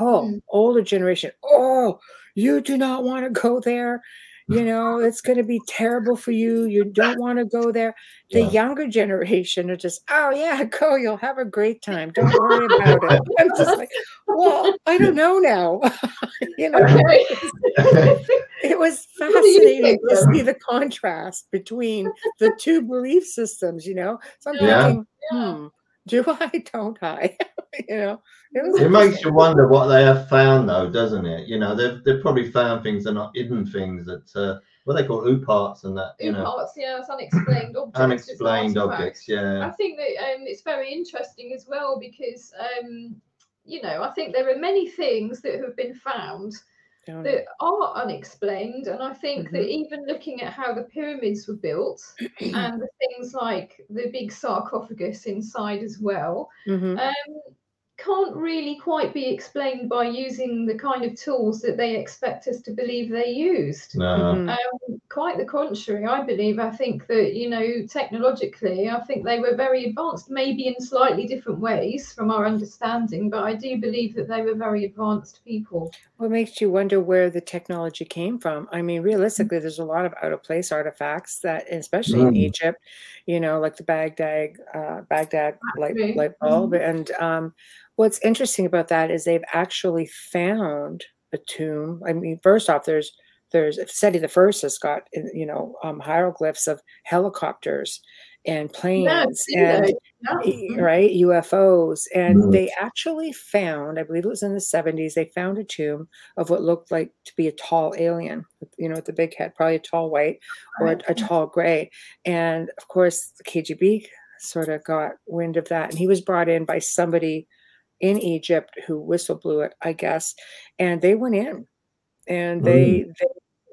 Oh, Mm. older generation. Oh, you do not want to go there. You know, it's going to be terrible for you. You don't want to go there. The Yeah. younger generation are just, oh, yeah, go. You'll have a great time. Don't worry about it. I'm just like, well, I don't know now. you know, it was What do you fascinating think, to then? see the contrast between the two belief systems, you know. So I'm Yeah. thinking, Yeah. hmm, do I, don't I? you know, it It makes you wonder what they have found, though, doesn't it? You know, they've they've probably found things that are not hidden things that uh, what they call OOParts and that. You know, parts yeah it's unexplained objects unexplained objects. Yeah. I think that um, it's very interesting as well because, um, you know, I think there are many things that have been found That are unexplained. And I think that Mhm. even looking at how the pyramids were built and the things like the big sarcophagus inside as well, Mhm. um, can't really quite be explained by using the kind of tools that they expect us to believe they used. No. Mhm. Um, quite the contrary, I believe. I think that, you know, technologically, I think they were very advanced, maybe in slightly different ways from our understanding, but I do believe that they were very advanced people. What makes you wonder where the technology came from? I mean, realistically, there's a lot of out of place artifacts that, especially in Mm. Egypt, you know, like the Baghdad uh, Baghdad light, light bulb. And um, what's interesting about that is they've actually found a tomb. I mean, first off, there's there's Seti the First has got you know um, hieroglyphs of helicopters and planes see and yeah. right ufos and Mm. they actually found i believe it was in the 70s they found a tomb of what looked like to be a tall alien you know with the big head probably a tall white or a, a tall gray and of course the kgb sort of got wind of that and he was brought in by somebody in egypt who whistle blew it i guess and they went in and they, they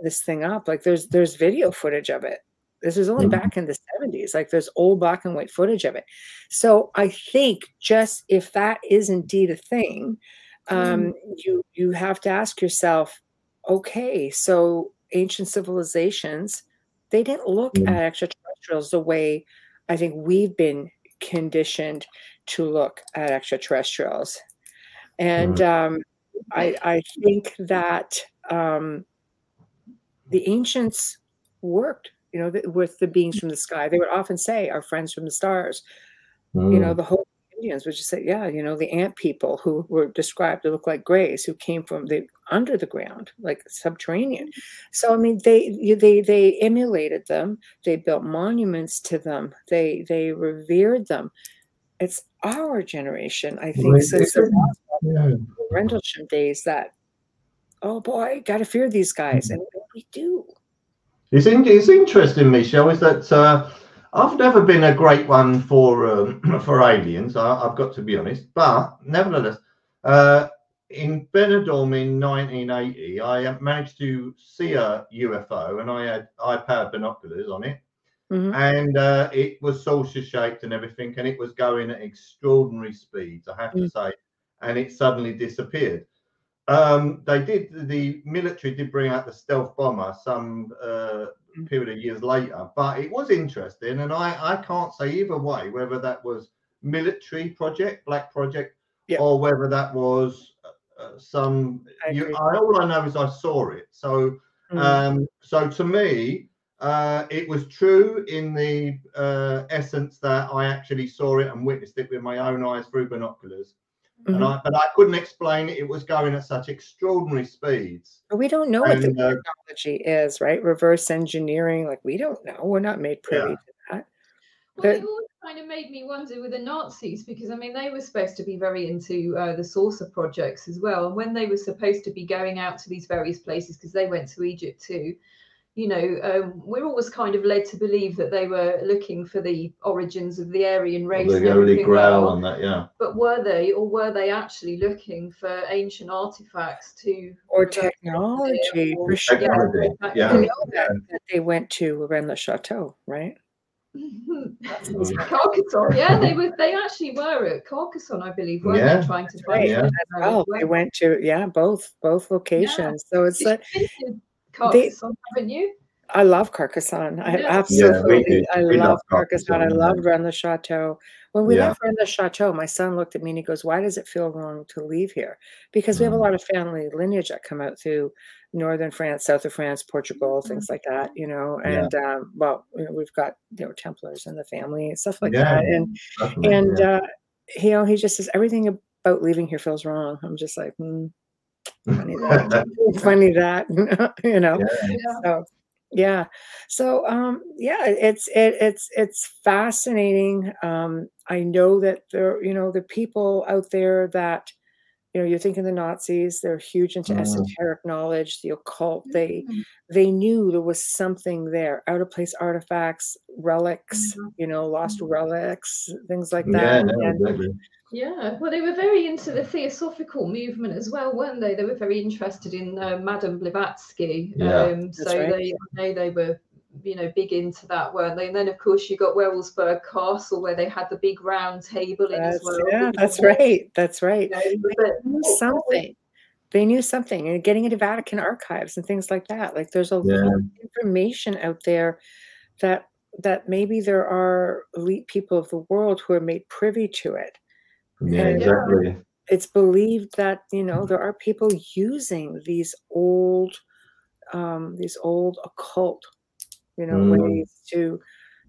this thing up like there's there's video footage of it this was only Mhm. back in the 70s like there's old black and white footage of it so i think just if that is indeed a thing um, you you have to ask yourself okay so ancient civilizations they didn't look Mm. at extraterrestrials the way i think we've been conditioned to look at extraterrestrials. And um, I, I think that um, the ancients worked you know with the beings from the sky. They would often say our friends from the stars. You know Mm. the whole indians would just say yeah you know the ant people who were described to look like grays who came from the under the ground like subterranean. So i mean they they they emulated them. They built monuments to them. They they revered them. It's our generation i think Well, since the Yeah. rendlesham days that oh boy gotta fear these guys and we do It's, in, it's interesting, Michelle, is that uh, I've never been a great one for um, for aliens. I, I've got to be honest, but nevertheless, uh, in Benidorm in 1980, I managed to see a UFO, and I had eye-powered binoculars on it, Mhm. and uh, it was saucer shaped and everything, and it was going at extraordinary speeds. I have to Mm. say, and it suddenly disappeared. Um, they did. The military did bring out the stealth bomber some uh, Mm. period of years later, but it was interesting, and I I can't say either way whether that was military project, black project, Yeah. or whether that was uh, some. I You. I, all I know is I saw it. So Mm. um, so to me, uh, it was true in the uh, essence that I actually saw it and witnessed it with my own eyes through binoculars. And Mhm. I, but I couldn't explain it. It was going at such extraordinary speeds. We don't know what the uh, technology is, right? Reverse engineering, like we don't know. We're not made privy Yeah. to that. Well, it But- always kind of made me wonder with the Nazis because I mean they were supposed to be very into uh, the saucer projects as well, and when they were supposed to be going out to these various places because they went to Egypt too, you know, um, we're always kind of led to believe that they were looking for the origins of the Aryan race. the and holy grail well. on that, yeah. But were they, or were they actually looking for ancient artifacts to Or revert back technology, or- for sure. Technology, back yeah. to- You know that, that they went to Rennes le Chateau, right? Carcassonne, yeah, they were. They actually were at Carcassonne, I believe, weren't Yeah, they, trying to right. find Yeah. uh, Oh, they went to yeah, both both locations. So it's You've like been to Carcassonne, haven't you? I love Carcassonne. I Yeah. Yeah, absolutely, we. I We love love Carcassonne. I Carcassonne, love yeah. Rennes le Chateau. When we Yeah. left Rennes le Chateau, my son looked at me and he goes, "Why does it feel wrong to leave here?" Because we have a Mm. lot of family lineage that come out through northern France, south of France, Portugal, things like that. You know, Yeah. and um, well, you know, we've got you know Templars in the family and stuff like Yeah, that. And Definitely, and yeah. uh, you know, he just says everything about leaving here feels wrong. I'm just like, hmm, funny that, funny that, you know. Yeah. So yeah, so um, yeah, it's it, it's it's fascinating. Um, I know that there, you know, the people out there that, you know, you're thinking the Nazis, they're huge into Mm. esoteric knowledge, the occult. They Mm. they knew there was something there, out of place artifacts, relics, Mhm. you know, lost Mhm. relics, things like that. no, and exactly. Yeah, well, they were very into the theosophical movement as well, weren't they? They were very interested in uh, Madame Blavatsky. Yeah. Um, so right. they, I know they were, you know, big into that, weren't they? And then, of course, you got Wewelsburg Castle, where they had the big round table in as well. yeah, that's right. That's right. you know, They but- knew something. They knew something, and getting into Vatican archives and things like that. Like, there's a lot of information out there that that maybe there are elite people of the world who are made privy to it. Yeah, And- exactly. It's believed that you know there are people using these old, um, these old occult, you know, Mm. ways to.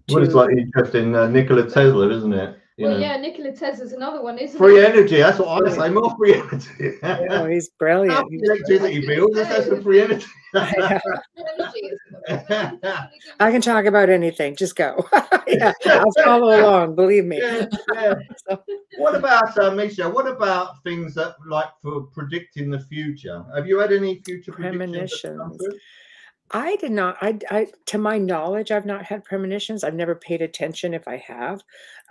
Well, it's like interesting uh, Nikola Tesla, isn't it? You well, know, yeah, Nikola Tesla's another one, isn't it? free it? energy. That's what I Right. say. More free energy. you know, he's brilliant. Half He's the electricity bills. That's, that's the free energy. I Energy, isn't it? I can talk about anything. Just go. yeah, I'll follow along. Believe me. yeah, yeah. So- What about uh, Misha? What about things that like for predicting the future? Have you had any future predictions Premonitions. I did not. I, I, to my knowledge, I've not had premonitions. I've never paid attention if I have.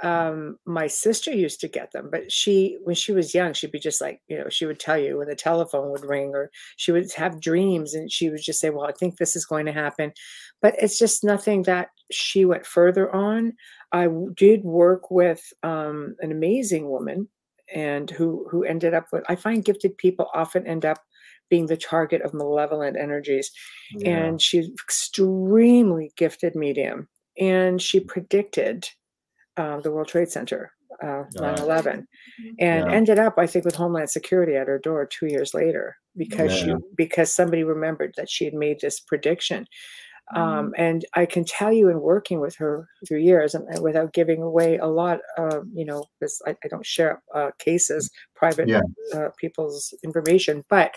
Um, my sister used to get them, but she, when she was young, she'd be just like, you know, she would tell you when the telephone would ring, or she would have dreams, and she would just say, "Well, I think this is going to happen," but it's just nothing that she went further on. I did work with um, an amazing woman, and who who ended up with. I find gifted people often end up being the target of malevolent energies Yeah. and she's extremely gifted medium and she predicted uh, the world trade center uh, 9-11 and Yeah. ended up i think with homeland security at her door two years later because she because somebody remembered that she had made this prediction Mm-hmm. Um, and i can tell you in working with her through years and, and without giving away a lot of you know because I, I don't share uh, cases private Yeah. uh, people's information but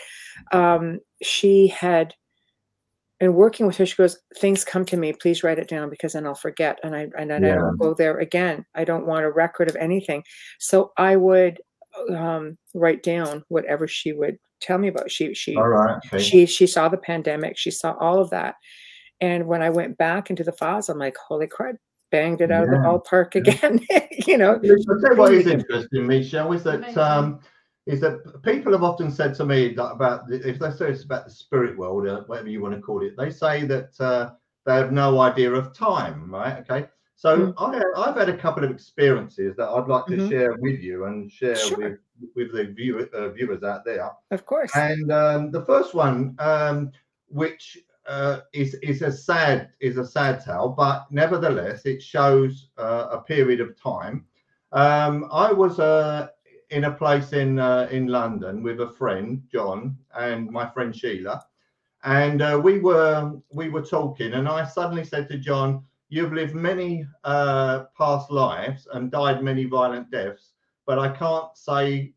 um, she had in working with her she goes things come to me please write it down because then i'll forget and i and then i don't go there again i don't want a record of anything so i would um, write down whatever she would tell me about she she All right. Okay. she she saw the pandemic she saw all of that and when i went back into the files i'm like holy crud banged it out of the ballpark Yeah. again you know I'll tell you what is interesting, Michelle, is that Amazing. um, is that people have often said to me that about the, if they say it's about the spirit world, uh, whatever you want to call it, they say that uh, they have no idea of time, right? Okay, so I, I've had a couple of experiences that I'd like to Mhm. share with you and share Sure. with with the viewer, uh, viewers out there. of course And um, the first one, um, which uh, is is a sad is a sad tale, but nevertheless it shows uh, a period of time. Um, I was uh, in a place in uh, in London with a friend, John, and my friend Sheila, and uh, we were we were talking, and I suddenly said to John, "You've lived many past lives and died many violent deaths, but I can't say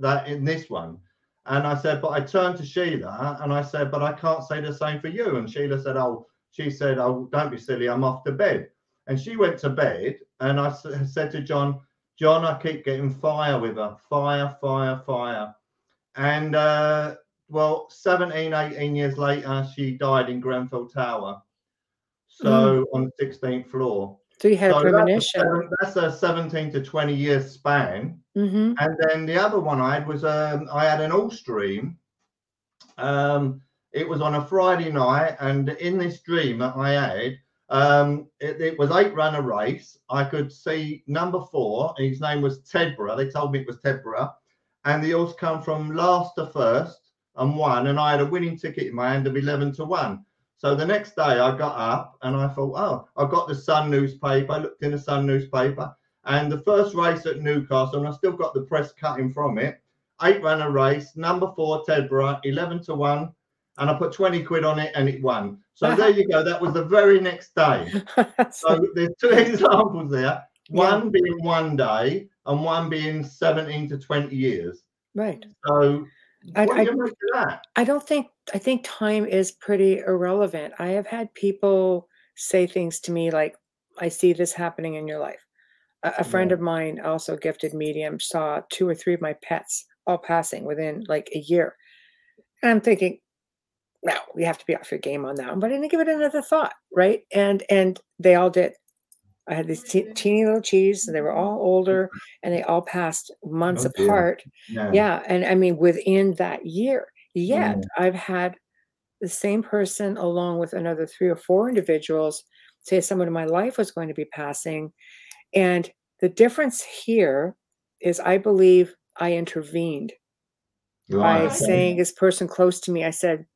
that in this one. And I said, but I turned to Sheila and I said, but I can't say the same for you. And Sheila said, oh, she said, oh, don't be silly, I'm off to bed. And she went to bed. And I said to John, John, I keep getting fire with her, fire, fire, fire. And uh, well, 17, 18 years later, she died in Grenfell Tower. So on the 16th floor. So you had a So that's a That's a 17 to 20 year span. hmm And then the other one I had was um, I had an all stream. Um, it was on a Friday night, and in this dream that I had, um, it, it was eight runner race. I could see number four, and his name was Tedborough. They told me it was Tedborough, and the horse come from last to first and won, and I had a winning ticket in my hand of eleven to one. So the next day I got up and I thought, oh, I've got the Sun newspaper. I looked in the Sun newspaper, and the first race at Newcastle, and I still got the press cutting from it. Eight runner race, number four, Tedborough, 11 to 1. And I put 20 quid on it and it won. So there you go. That was the very next day. So there's two examples there. One being one day and one being 17 to 20 years. right. So I- I- do you make of that? I don't think I think time is pretty irrelevant. I have had people say things to me like, "I see this happening in your life." A, a friend Yeah. of mine, also gifted medium, saw two or three of my pets all passing within like a year, and I'm thinking, "No, we have to be off your game on that." one," But I didn't give it another thought, right? And and they all did. I had these te- teeny little cheese. And they were all older, and they all passed months Oh, apart Yeah. yeah and i mean within that year yet Mm. i've had the same person along with another three or four individuals say someone in my life was going to be passing and the difference here is i believe i intervened by saying this person close to me i said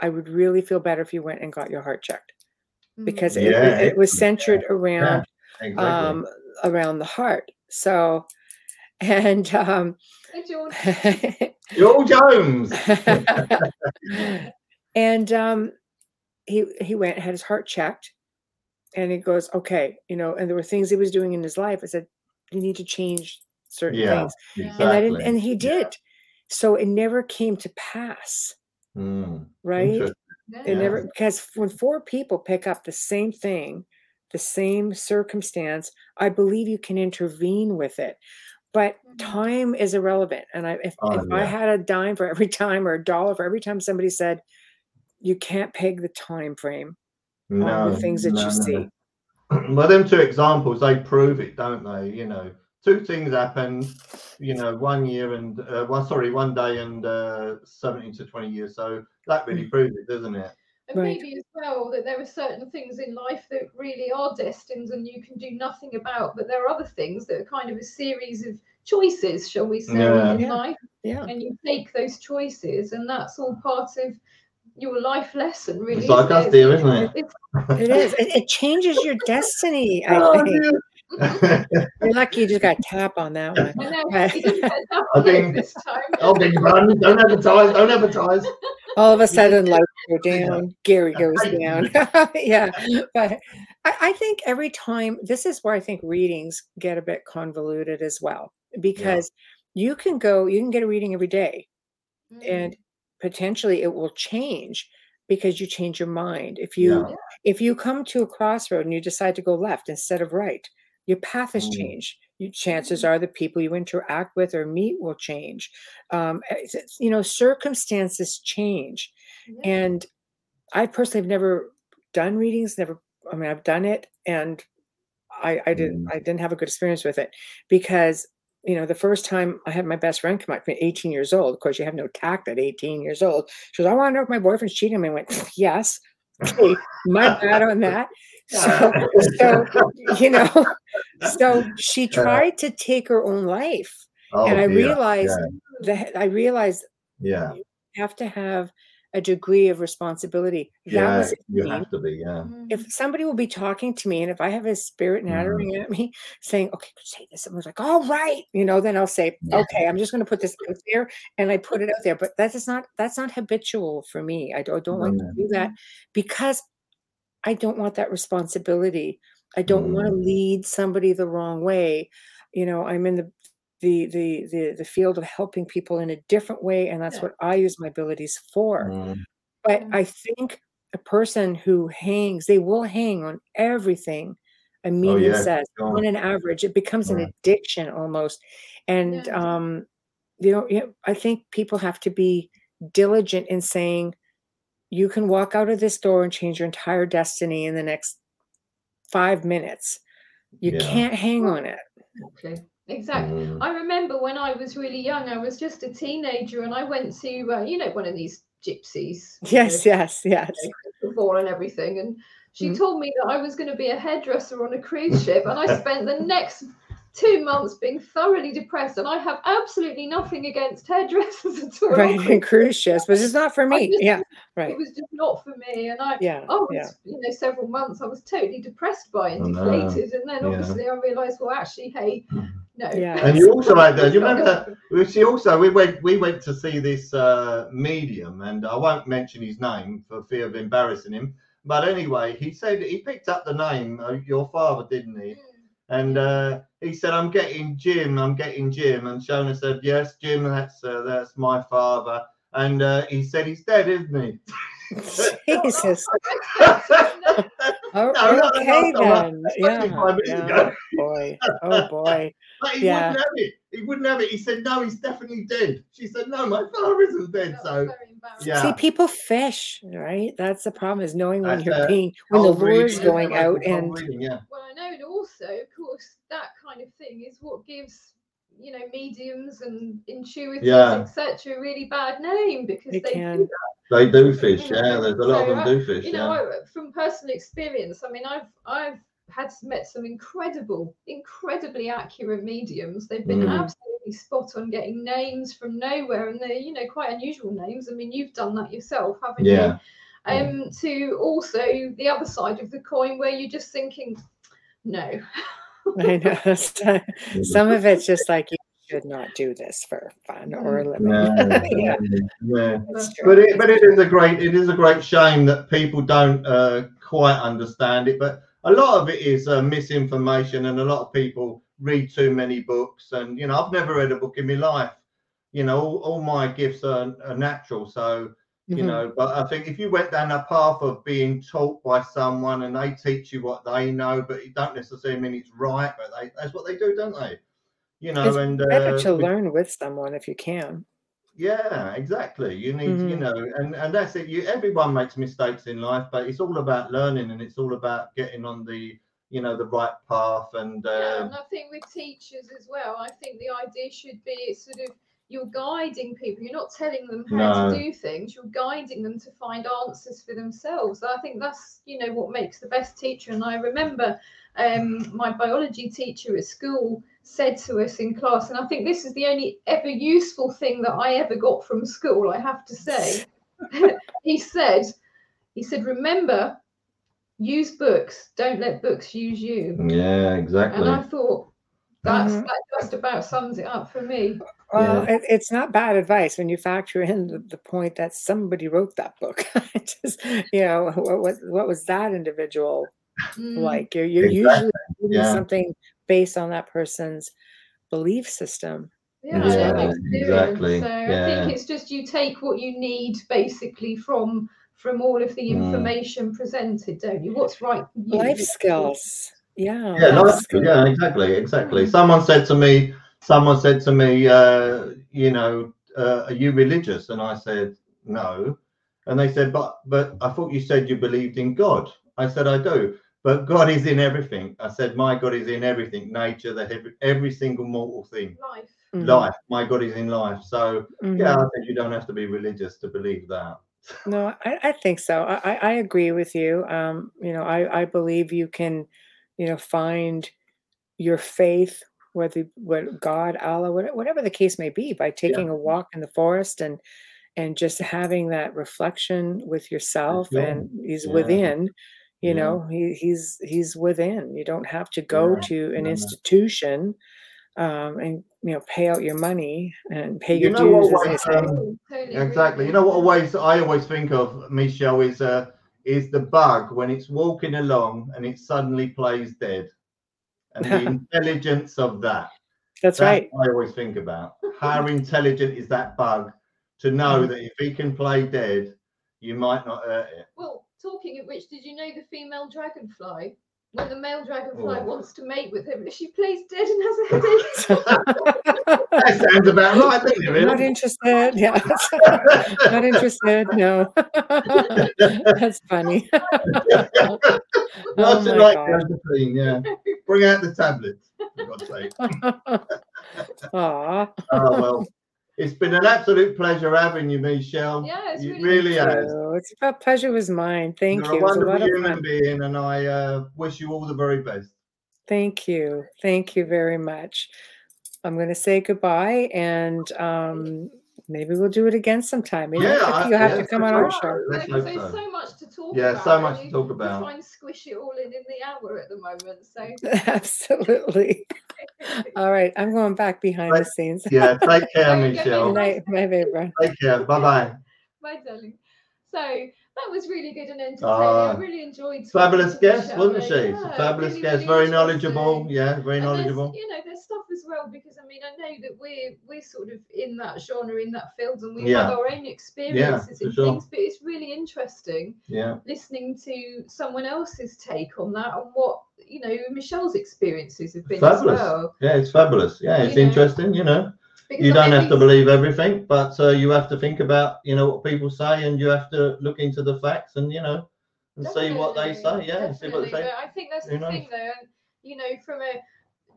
i would really feel better if you went and got your heart checked because it, Yeah, it, it was centered around Exactly. um around the heart so and um Hey, George. Joel Jones. and um, he he went had his heart checked, and he goes, okay, you know, and there were things he was doing in his life. I said, you need to change certain Yeah, things, Exactly. and I didn't, and he Yeah. did. So it never came to pass, Mm, right? Interesting. It Yeah. never because when four people pick up the same thing, the same circumstance, I believe you can intervene with it. But Mhm. time is irrelevant. And I if, Oh, if I yeah. had a dime for every time or a dollar for every time somebody said, you can't peg the time frame on No, the things that no, you no. see. Well, them two examples, they prove it, don't they? You know, two things happened, you know, one year and, uh, well, sorry, one day and uh, 17 to 20 years. So that really Mm. proves it, doesn't it? And Right. maybe as well that there are certain things in life that really are destined and you can do nothing about, but there are other things that are kind of a series of choices, shall we say, Yeah. in Yeah. life. Yeah. And you take those choices, and that's all part of your life lesson, really. It's like us, isn't dear, isn't it? It's, It is. It, it changes your destiny, I Oh, think. dear. You're lucky you just got tap on that one. I know Right. he didn't get that I one think- this time. beg your pardon. Don't advertise. Don't advertise. all of a sudden lights go down gary goes down yeah but I, I think every time this is where i think readings get a bit convoluted as well because you can go you can get a reading every day and mm. potentially it will change because you change your mind if you Yeah. if you come to a crossroad and you decide to go left instead of right your path has Mm. changed. You, chances are the people you interact with or meet will change. Um, it's, you know circumstances change. And i personally have never done readings never i mean i've done it and i i didn't Mm. i didn't have a good experience with it because you know the first time i had my best friend come up to me 18 years old of course you have no tact at 18 years old. She goes i want to know if my boyfriend's cheating me. I went yes okay my bad on that so so you know so she tried to take her own life Oh, and i dear. realized that i realized Yeah. you have to have a degree of responsibility. That Yeah. was You for have to be. Yeah. If somebody will be talking to me, and if I have a spirit Mm. nattering at me saying, "Okay, say this," someone's like, "All right," you know, then I'll say, Yeah. "Okay, I'm just going to put this out there," and I put it out there. But that is not that's not habitual for me. I don't, I don't like to Mm. do that because I don't want that responsibility. I don't want to Mm. lead somebody the wrong way. You know, I'm in the the the the the field of helping people in a different way, and that's Yeah. what I use my abilities for. Mm, But Mm. I think a person who hangs, they will hang on everything a medium yeah, says. sure. On an average, it becomes an addiction almost. And Yeah. um, you know, yeah, I think people have to be diligent in saying, you can walk out of this door and change your entire destiny in the next five minutes. You Yeah. can't hang on it. Exactly. Exactly. mm, I remember when I was really young, I was just a teenager and I went to, uh, you know, one of these gypsies. you Yes, know, yes, yes. ball and everything. And she Mhm. told me that I was going to be a hairdresser on a cruise ship. And I spent the next two months being thoroughly depressed. And I have absolutely nothing against hairdressers at all. Right, and cruise ships, but it's not for me. just- Yeah, right. It was just not for me. And I, Yeah, I was, yeah. you know, several months I was totally depressed by and know. deflated. And then Yeah. obviously I realised, well, actually, hey, no. Yeah. And you also had that. You remember gonna- We see also we went we went to see this uh, medium, and I won't mention his name for fear of embarrassing him. But anyway, he said he picked up the name of your father, didn't he? And uh, he said, "I'm getting Jim. I'm getting Jim." And Shona said, "Yes, Jim. That's uh, that's my father." And uh, he said, "He's dead, isn't he?" Jesus. Oh, No, no, no, okay no, no, then. Yeah, 25 yeah. ago. Boy. Oh boy. But he Yeah. wouldn't have it. He wouldn't have it. He said, "No, he's definitely dead." She said, "No, my father isn't dead." that So. Yeah. See, people fish, right? That's the problem is knowing when That's you're it. being when the Cold reading, lure is going it? out and reading, yeah. Well, I know, and also, of course, that kind of thing is what gives you know mediums and intuitives, Yeah. etc., a really bad name because They they, can. do They do fish, You yeah. There's a lot so of them I- do fish, you know, yeah. I, from personal experience, I mean, I've I've had met some incredible, incredibly accurate mediums. They've been Mm. absolutely spot on getting names from nowhere, and they're you know quite unusual names. I mean, you've done that yourself, haven't you? Yeah. Um, to also the other side of the coin, where you're just thinking, no, I know some- some of it's just like you should not do this for fun or a living. No, yeah, yeah. But it, but it is a great it is a great shame that people don't uh, quite understand it. But a lot of it is uh, misinformation, and a lot of people read too many books. And you know, I've never read a book in my life. You know, all, all my gifts are, are natural. So you Mhm. know, but I think if you went down a path of being taught by someone and they teach you what they know, but it don't necessarily mean it's right, but they, that's what they do, don't they? You know, It's and better uh, to learn with someone if you can. Yeah, exactly. You need, you Mhm. know, and and that's it. You everyone makes mistakes in life, but it's all about learning and it's all about getting on the, you know, the right path. And Yeah, uh, and I think with teachers as well, I think the idea should be it's sort of you're guiding people. You're not telling them how No. to do things. You're guiding them to find answers for themselves. I think that's you know what makes the best teacher. And I remember um, my biology teacher at school said to us in class, and I think this is the only ever useful thing that I ever got from school. I have to say, he said, he said, remember, use books. Don't let books use you. yeah, exactly. And I thought that's Mhm. that just about sums it up for me. Well, it, it's not bad advice when you factor in the, the point that somebody wrote that book. Just you know, what, what what was that individual Mm, like? You're, you're Exactly, usually yeah. something based on that person's belief system. Yeah, as yeah, well. experience. exactly, So I think it's just you take what you need basically from from all of the Mm. information presented, don't you? What's right you? Life skills. Yeah. yeah, life life skills. yeah, exactly, exactly. Mm. Someone said to me, someone said to me, uh, you know, uh, are you religious? And I said, no. And they said, but but I thought you said you believed in God. I said, I do. But God is in everything. I said, my God is in everything, nature, the every, every single mortal thing. Life. Mhm, Life, my God is in life. So mhm. yeah, I think you don't have to be religious to believe that. No, I, I think so. I, I I agree with you. Um, you know, I, I believe you can, you know, find your faith, whether what God, Allah, whatever the case may be, by taking a walk in the forest and and just having that reflection with yourself sure. and he's Yeah. within you Yeah. know he, he's he's within you don't have to go Yeah. to an No, no. institution um, and you know pay out your money and pay You your know dues what as way, they say. um, totally agree Exactly. You know what always I always think of Michelle is uh is the bug when it's walking along and it suddenly plays dead. And the intelligence of that. That's right. what I always think about. How intelligent is that bug to know Mm. that if he can play dead, you might not hurt it. Well, talking of which, did you know the female dragonfly? When the male dragonfly Oh. wants to mate with him, but she plays dead and has a headache. That sounds about right, doesn't it? Not interested. Yeah. Not interested. No. That's funny. Not Oh my tonight, God. Josephine. Yeah, bring out the tablets. For God's sake. Aw. Oh well, it's been an absolute pleasure having you, Michelle. Yeah, it's it really really has. It's a pleasure was mine. Thank You're you. a It a wonderful lot human being, and I uh, wish you all the very best. Thank you. Thank you very much. I'm going to say goodbye and um, maybe we'll do it again sometime. Maybe Yeah, you have yeah, to come on our show. Let's there's so. so much to talk Yeah, about. so much to you- talk we about. Try and squish it all in in the hour at the moment. So Absolutely. All right. I'm going back behind the scenes. Yeah, take care, Okay, Good Michelle. night, my favorite. Take care. Bye bye. bye, darling. So that was really good and entertaining. Ah, I really enjoyed. talking Fabulous to guest, wasn't she? yeah, Fabulous really, guest, really very knowledgeable. Yeah, very And knowledgeable. You know, there's stuff as well because I mean, I know that we're we're sort of in that genre, in that field, and we Yeah. have our own experiences for in sure. things. But it's really interesting Yeah, listening to someone else's take on that and what you know Michelle's experiences have been Fabulous. as well. yeah, it's fabulous. Yeah, it's You know, interesting. You know, you don't have to believe everything, but uh, you have to think about you know what people say, and you have to look into the facts, and you know, and see what they say. Yeah, see what they say. I think that's Who the thing, though. And, you know, from a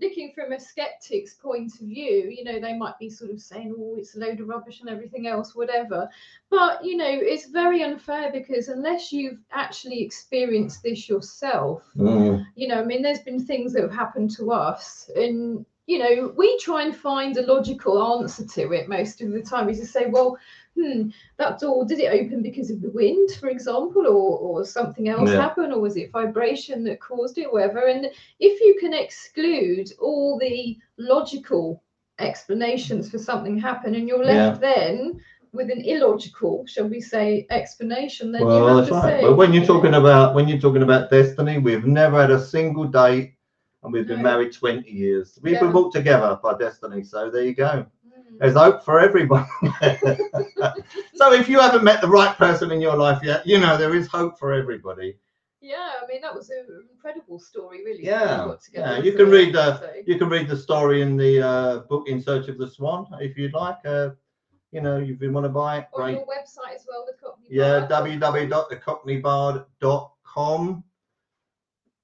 looking from a skeptic's point of view, you know, they might be sort of saying, "Oh, it's a load of rubbish and everything else, whatever." But you know, it's very unfair because unless you've actually experienced this yourself, Mm, you know, I mean, there's been things that have happened to us, and you know, we try and find a logical answer to it most of the time. We just say, well, hmm, that door did it open because of the wind, for example, or or something else Yeah. happened, or was it vibration that caused it, whatever. And if you can exclude all the logical explanations for something happen, and you're left then with an illogical, shall we say, explanation, then you Well, have that's to right. say, But when you're you talking about when you're talking about destiny, we've never had a single date, and we've been No. married 20 years. We've Yeah. been brought together by destiny. So there you go. There's hope for everybody. so if you haven't met the right person in your life yet, you know there is hope for everybody. Yeah, I mean that was an incredible story, really. Yeah, yeah. You can read the So- you can read the story in the uh, book In Search of the Swan if you'd like. Uh, you know, if you want to buy it, on great. your website as well, the Cockney Yeah, Bar.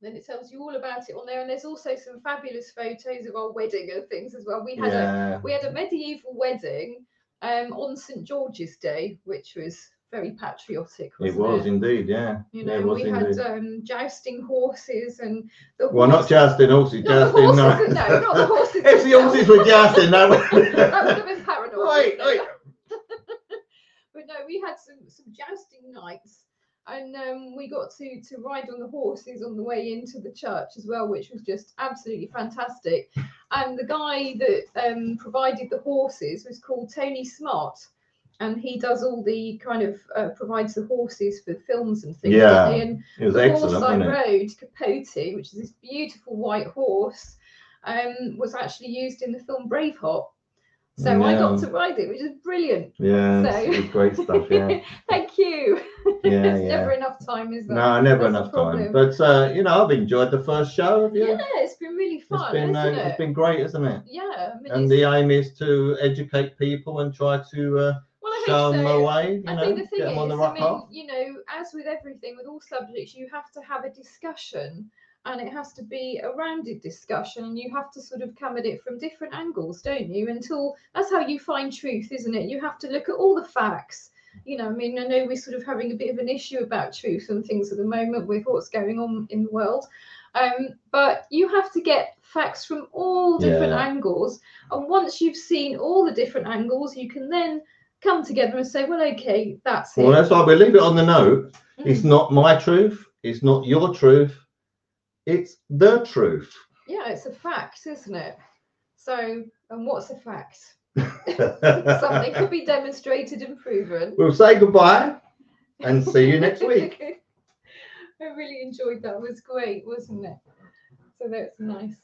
Then it tells you all about it on there, and there's also some fabulous photos of our wedding and things as well. We had a we had a medieval wedding um, on St George's Day, which was very patriotic. it was indeed. Yeah, You yeah, know, it was we indeed. had um, jousting horses and the Well, not jousting horses, not the jousting. horses, No, no, not the horses. if the horses were jousting, that would. that would have been paranormal. Wait, wait. but no, we had some some jousting knights, and um, we got to to ride on the horses on the way into the church as well, which was just absolutely fantastic. And the guy that um, provided the horses was called Tony Smart. And he does all the kind of uh, provides the horses for films and things. Yeah. And It was the excellent, horse I rode, Capote, which is this beautiful white horse, um, was actually used in the film Braveheart. So I got to ride it, which is brilliant. Yeah, So- great stuff. Yeah, Thank you. yeah, There's yeah. never enough time, is there? No, never That's enough time. But uh, you know, I've enjoyed the first show. Have you? Yeah, it's been really fun, it's been uh, it? it's been great, isn't it? Yeah, I mean, And the aim is to educate people and try to uh, I show them so. the way. You I know, think the thing get them on is, the I right mean, path. you know, as with everything, with all subjects, you have to have a discussion and it has to be a rounded discussion and you have to sort of come at it from different angles, don't you? Until that's how you find truth, isn't it? You have to look at all the facts. You know, I mean, I know we're sort of having a bit of an issue about truth and things at the moment with what's going on in the world. Um, but you have to get facts from all different Yeah. angles. And once you've seen all the different angles, you can then come together and say, well, okay, that's Well, it. that's why we leave it on the note. Mm. It's not my truth. It's not your truth. It's the truth. Yeah, it's a fact, isn't it? So, and what's a fact? Something could be demonstrated and proven. we'll say goodbye and see you next week. I really enjoyed that. It was great, wasn't it? So that's nice.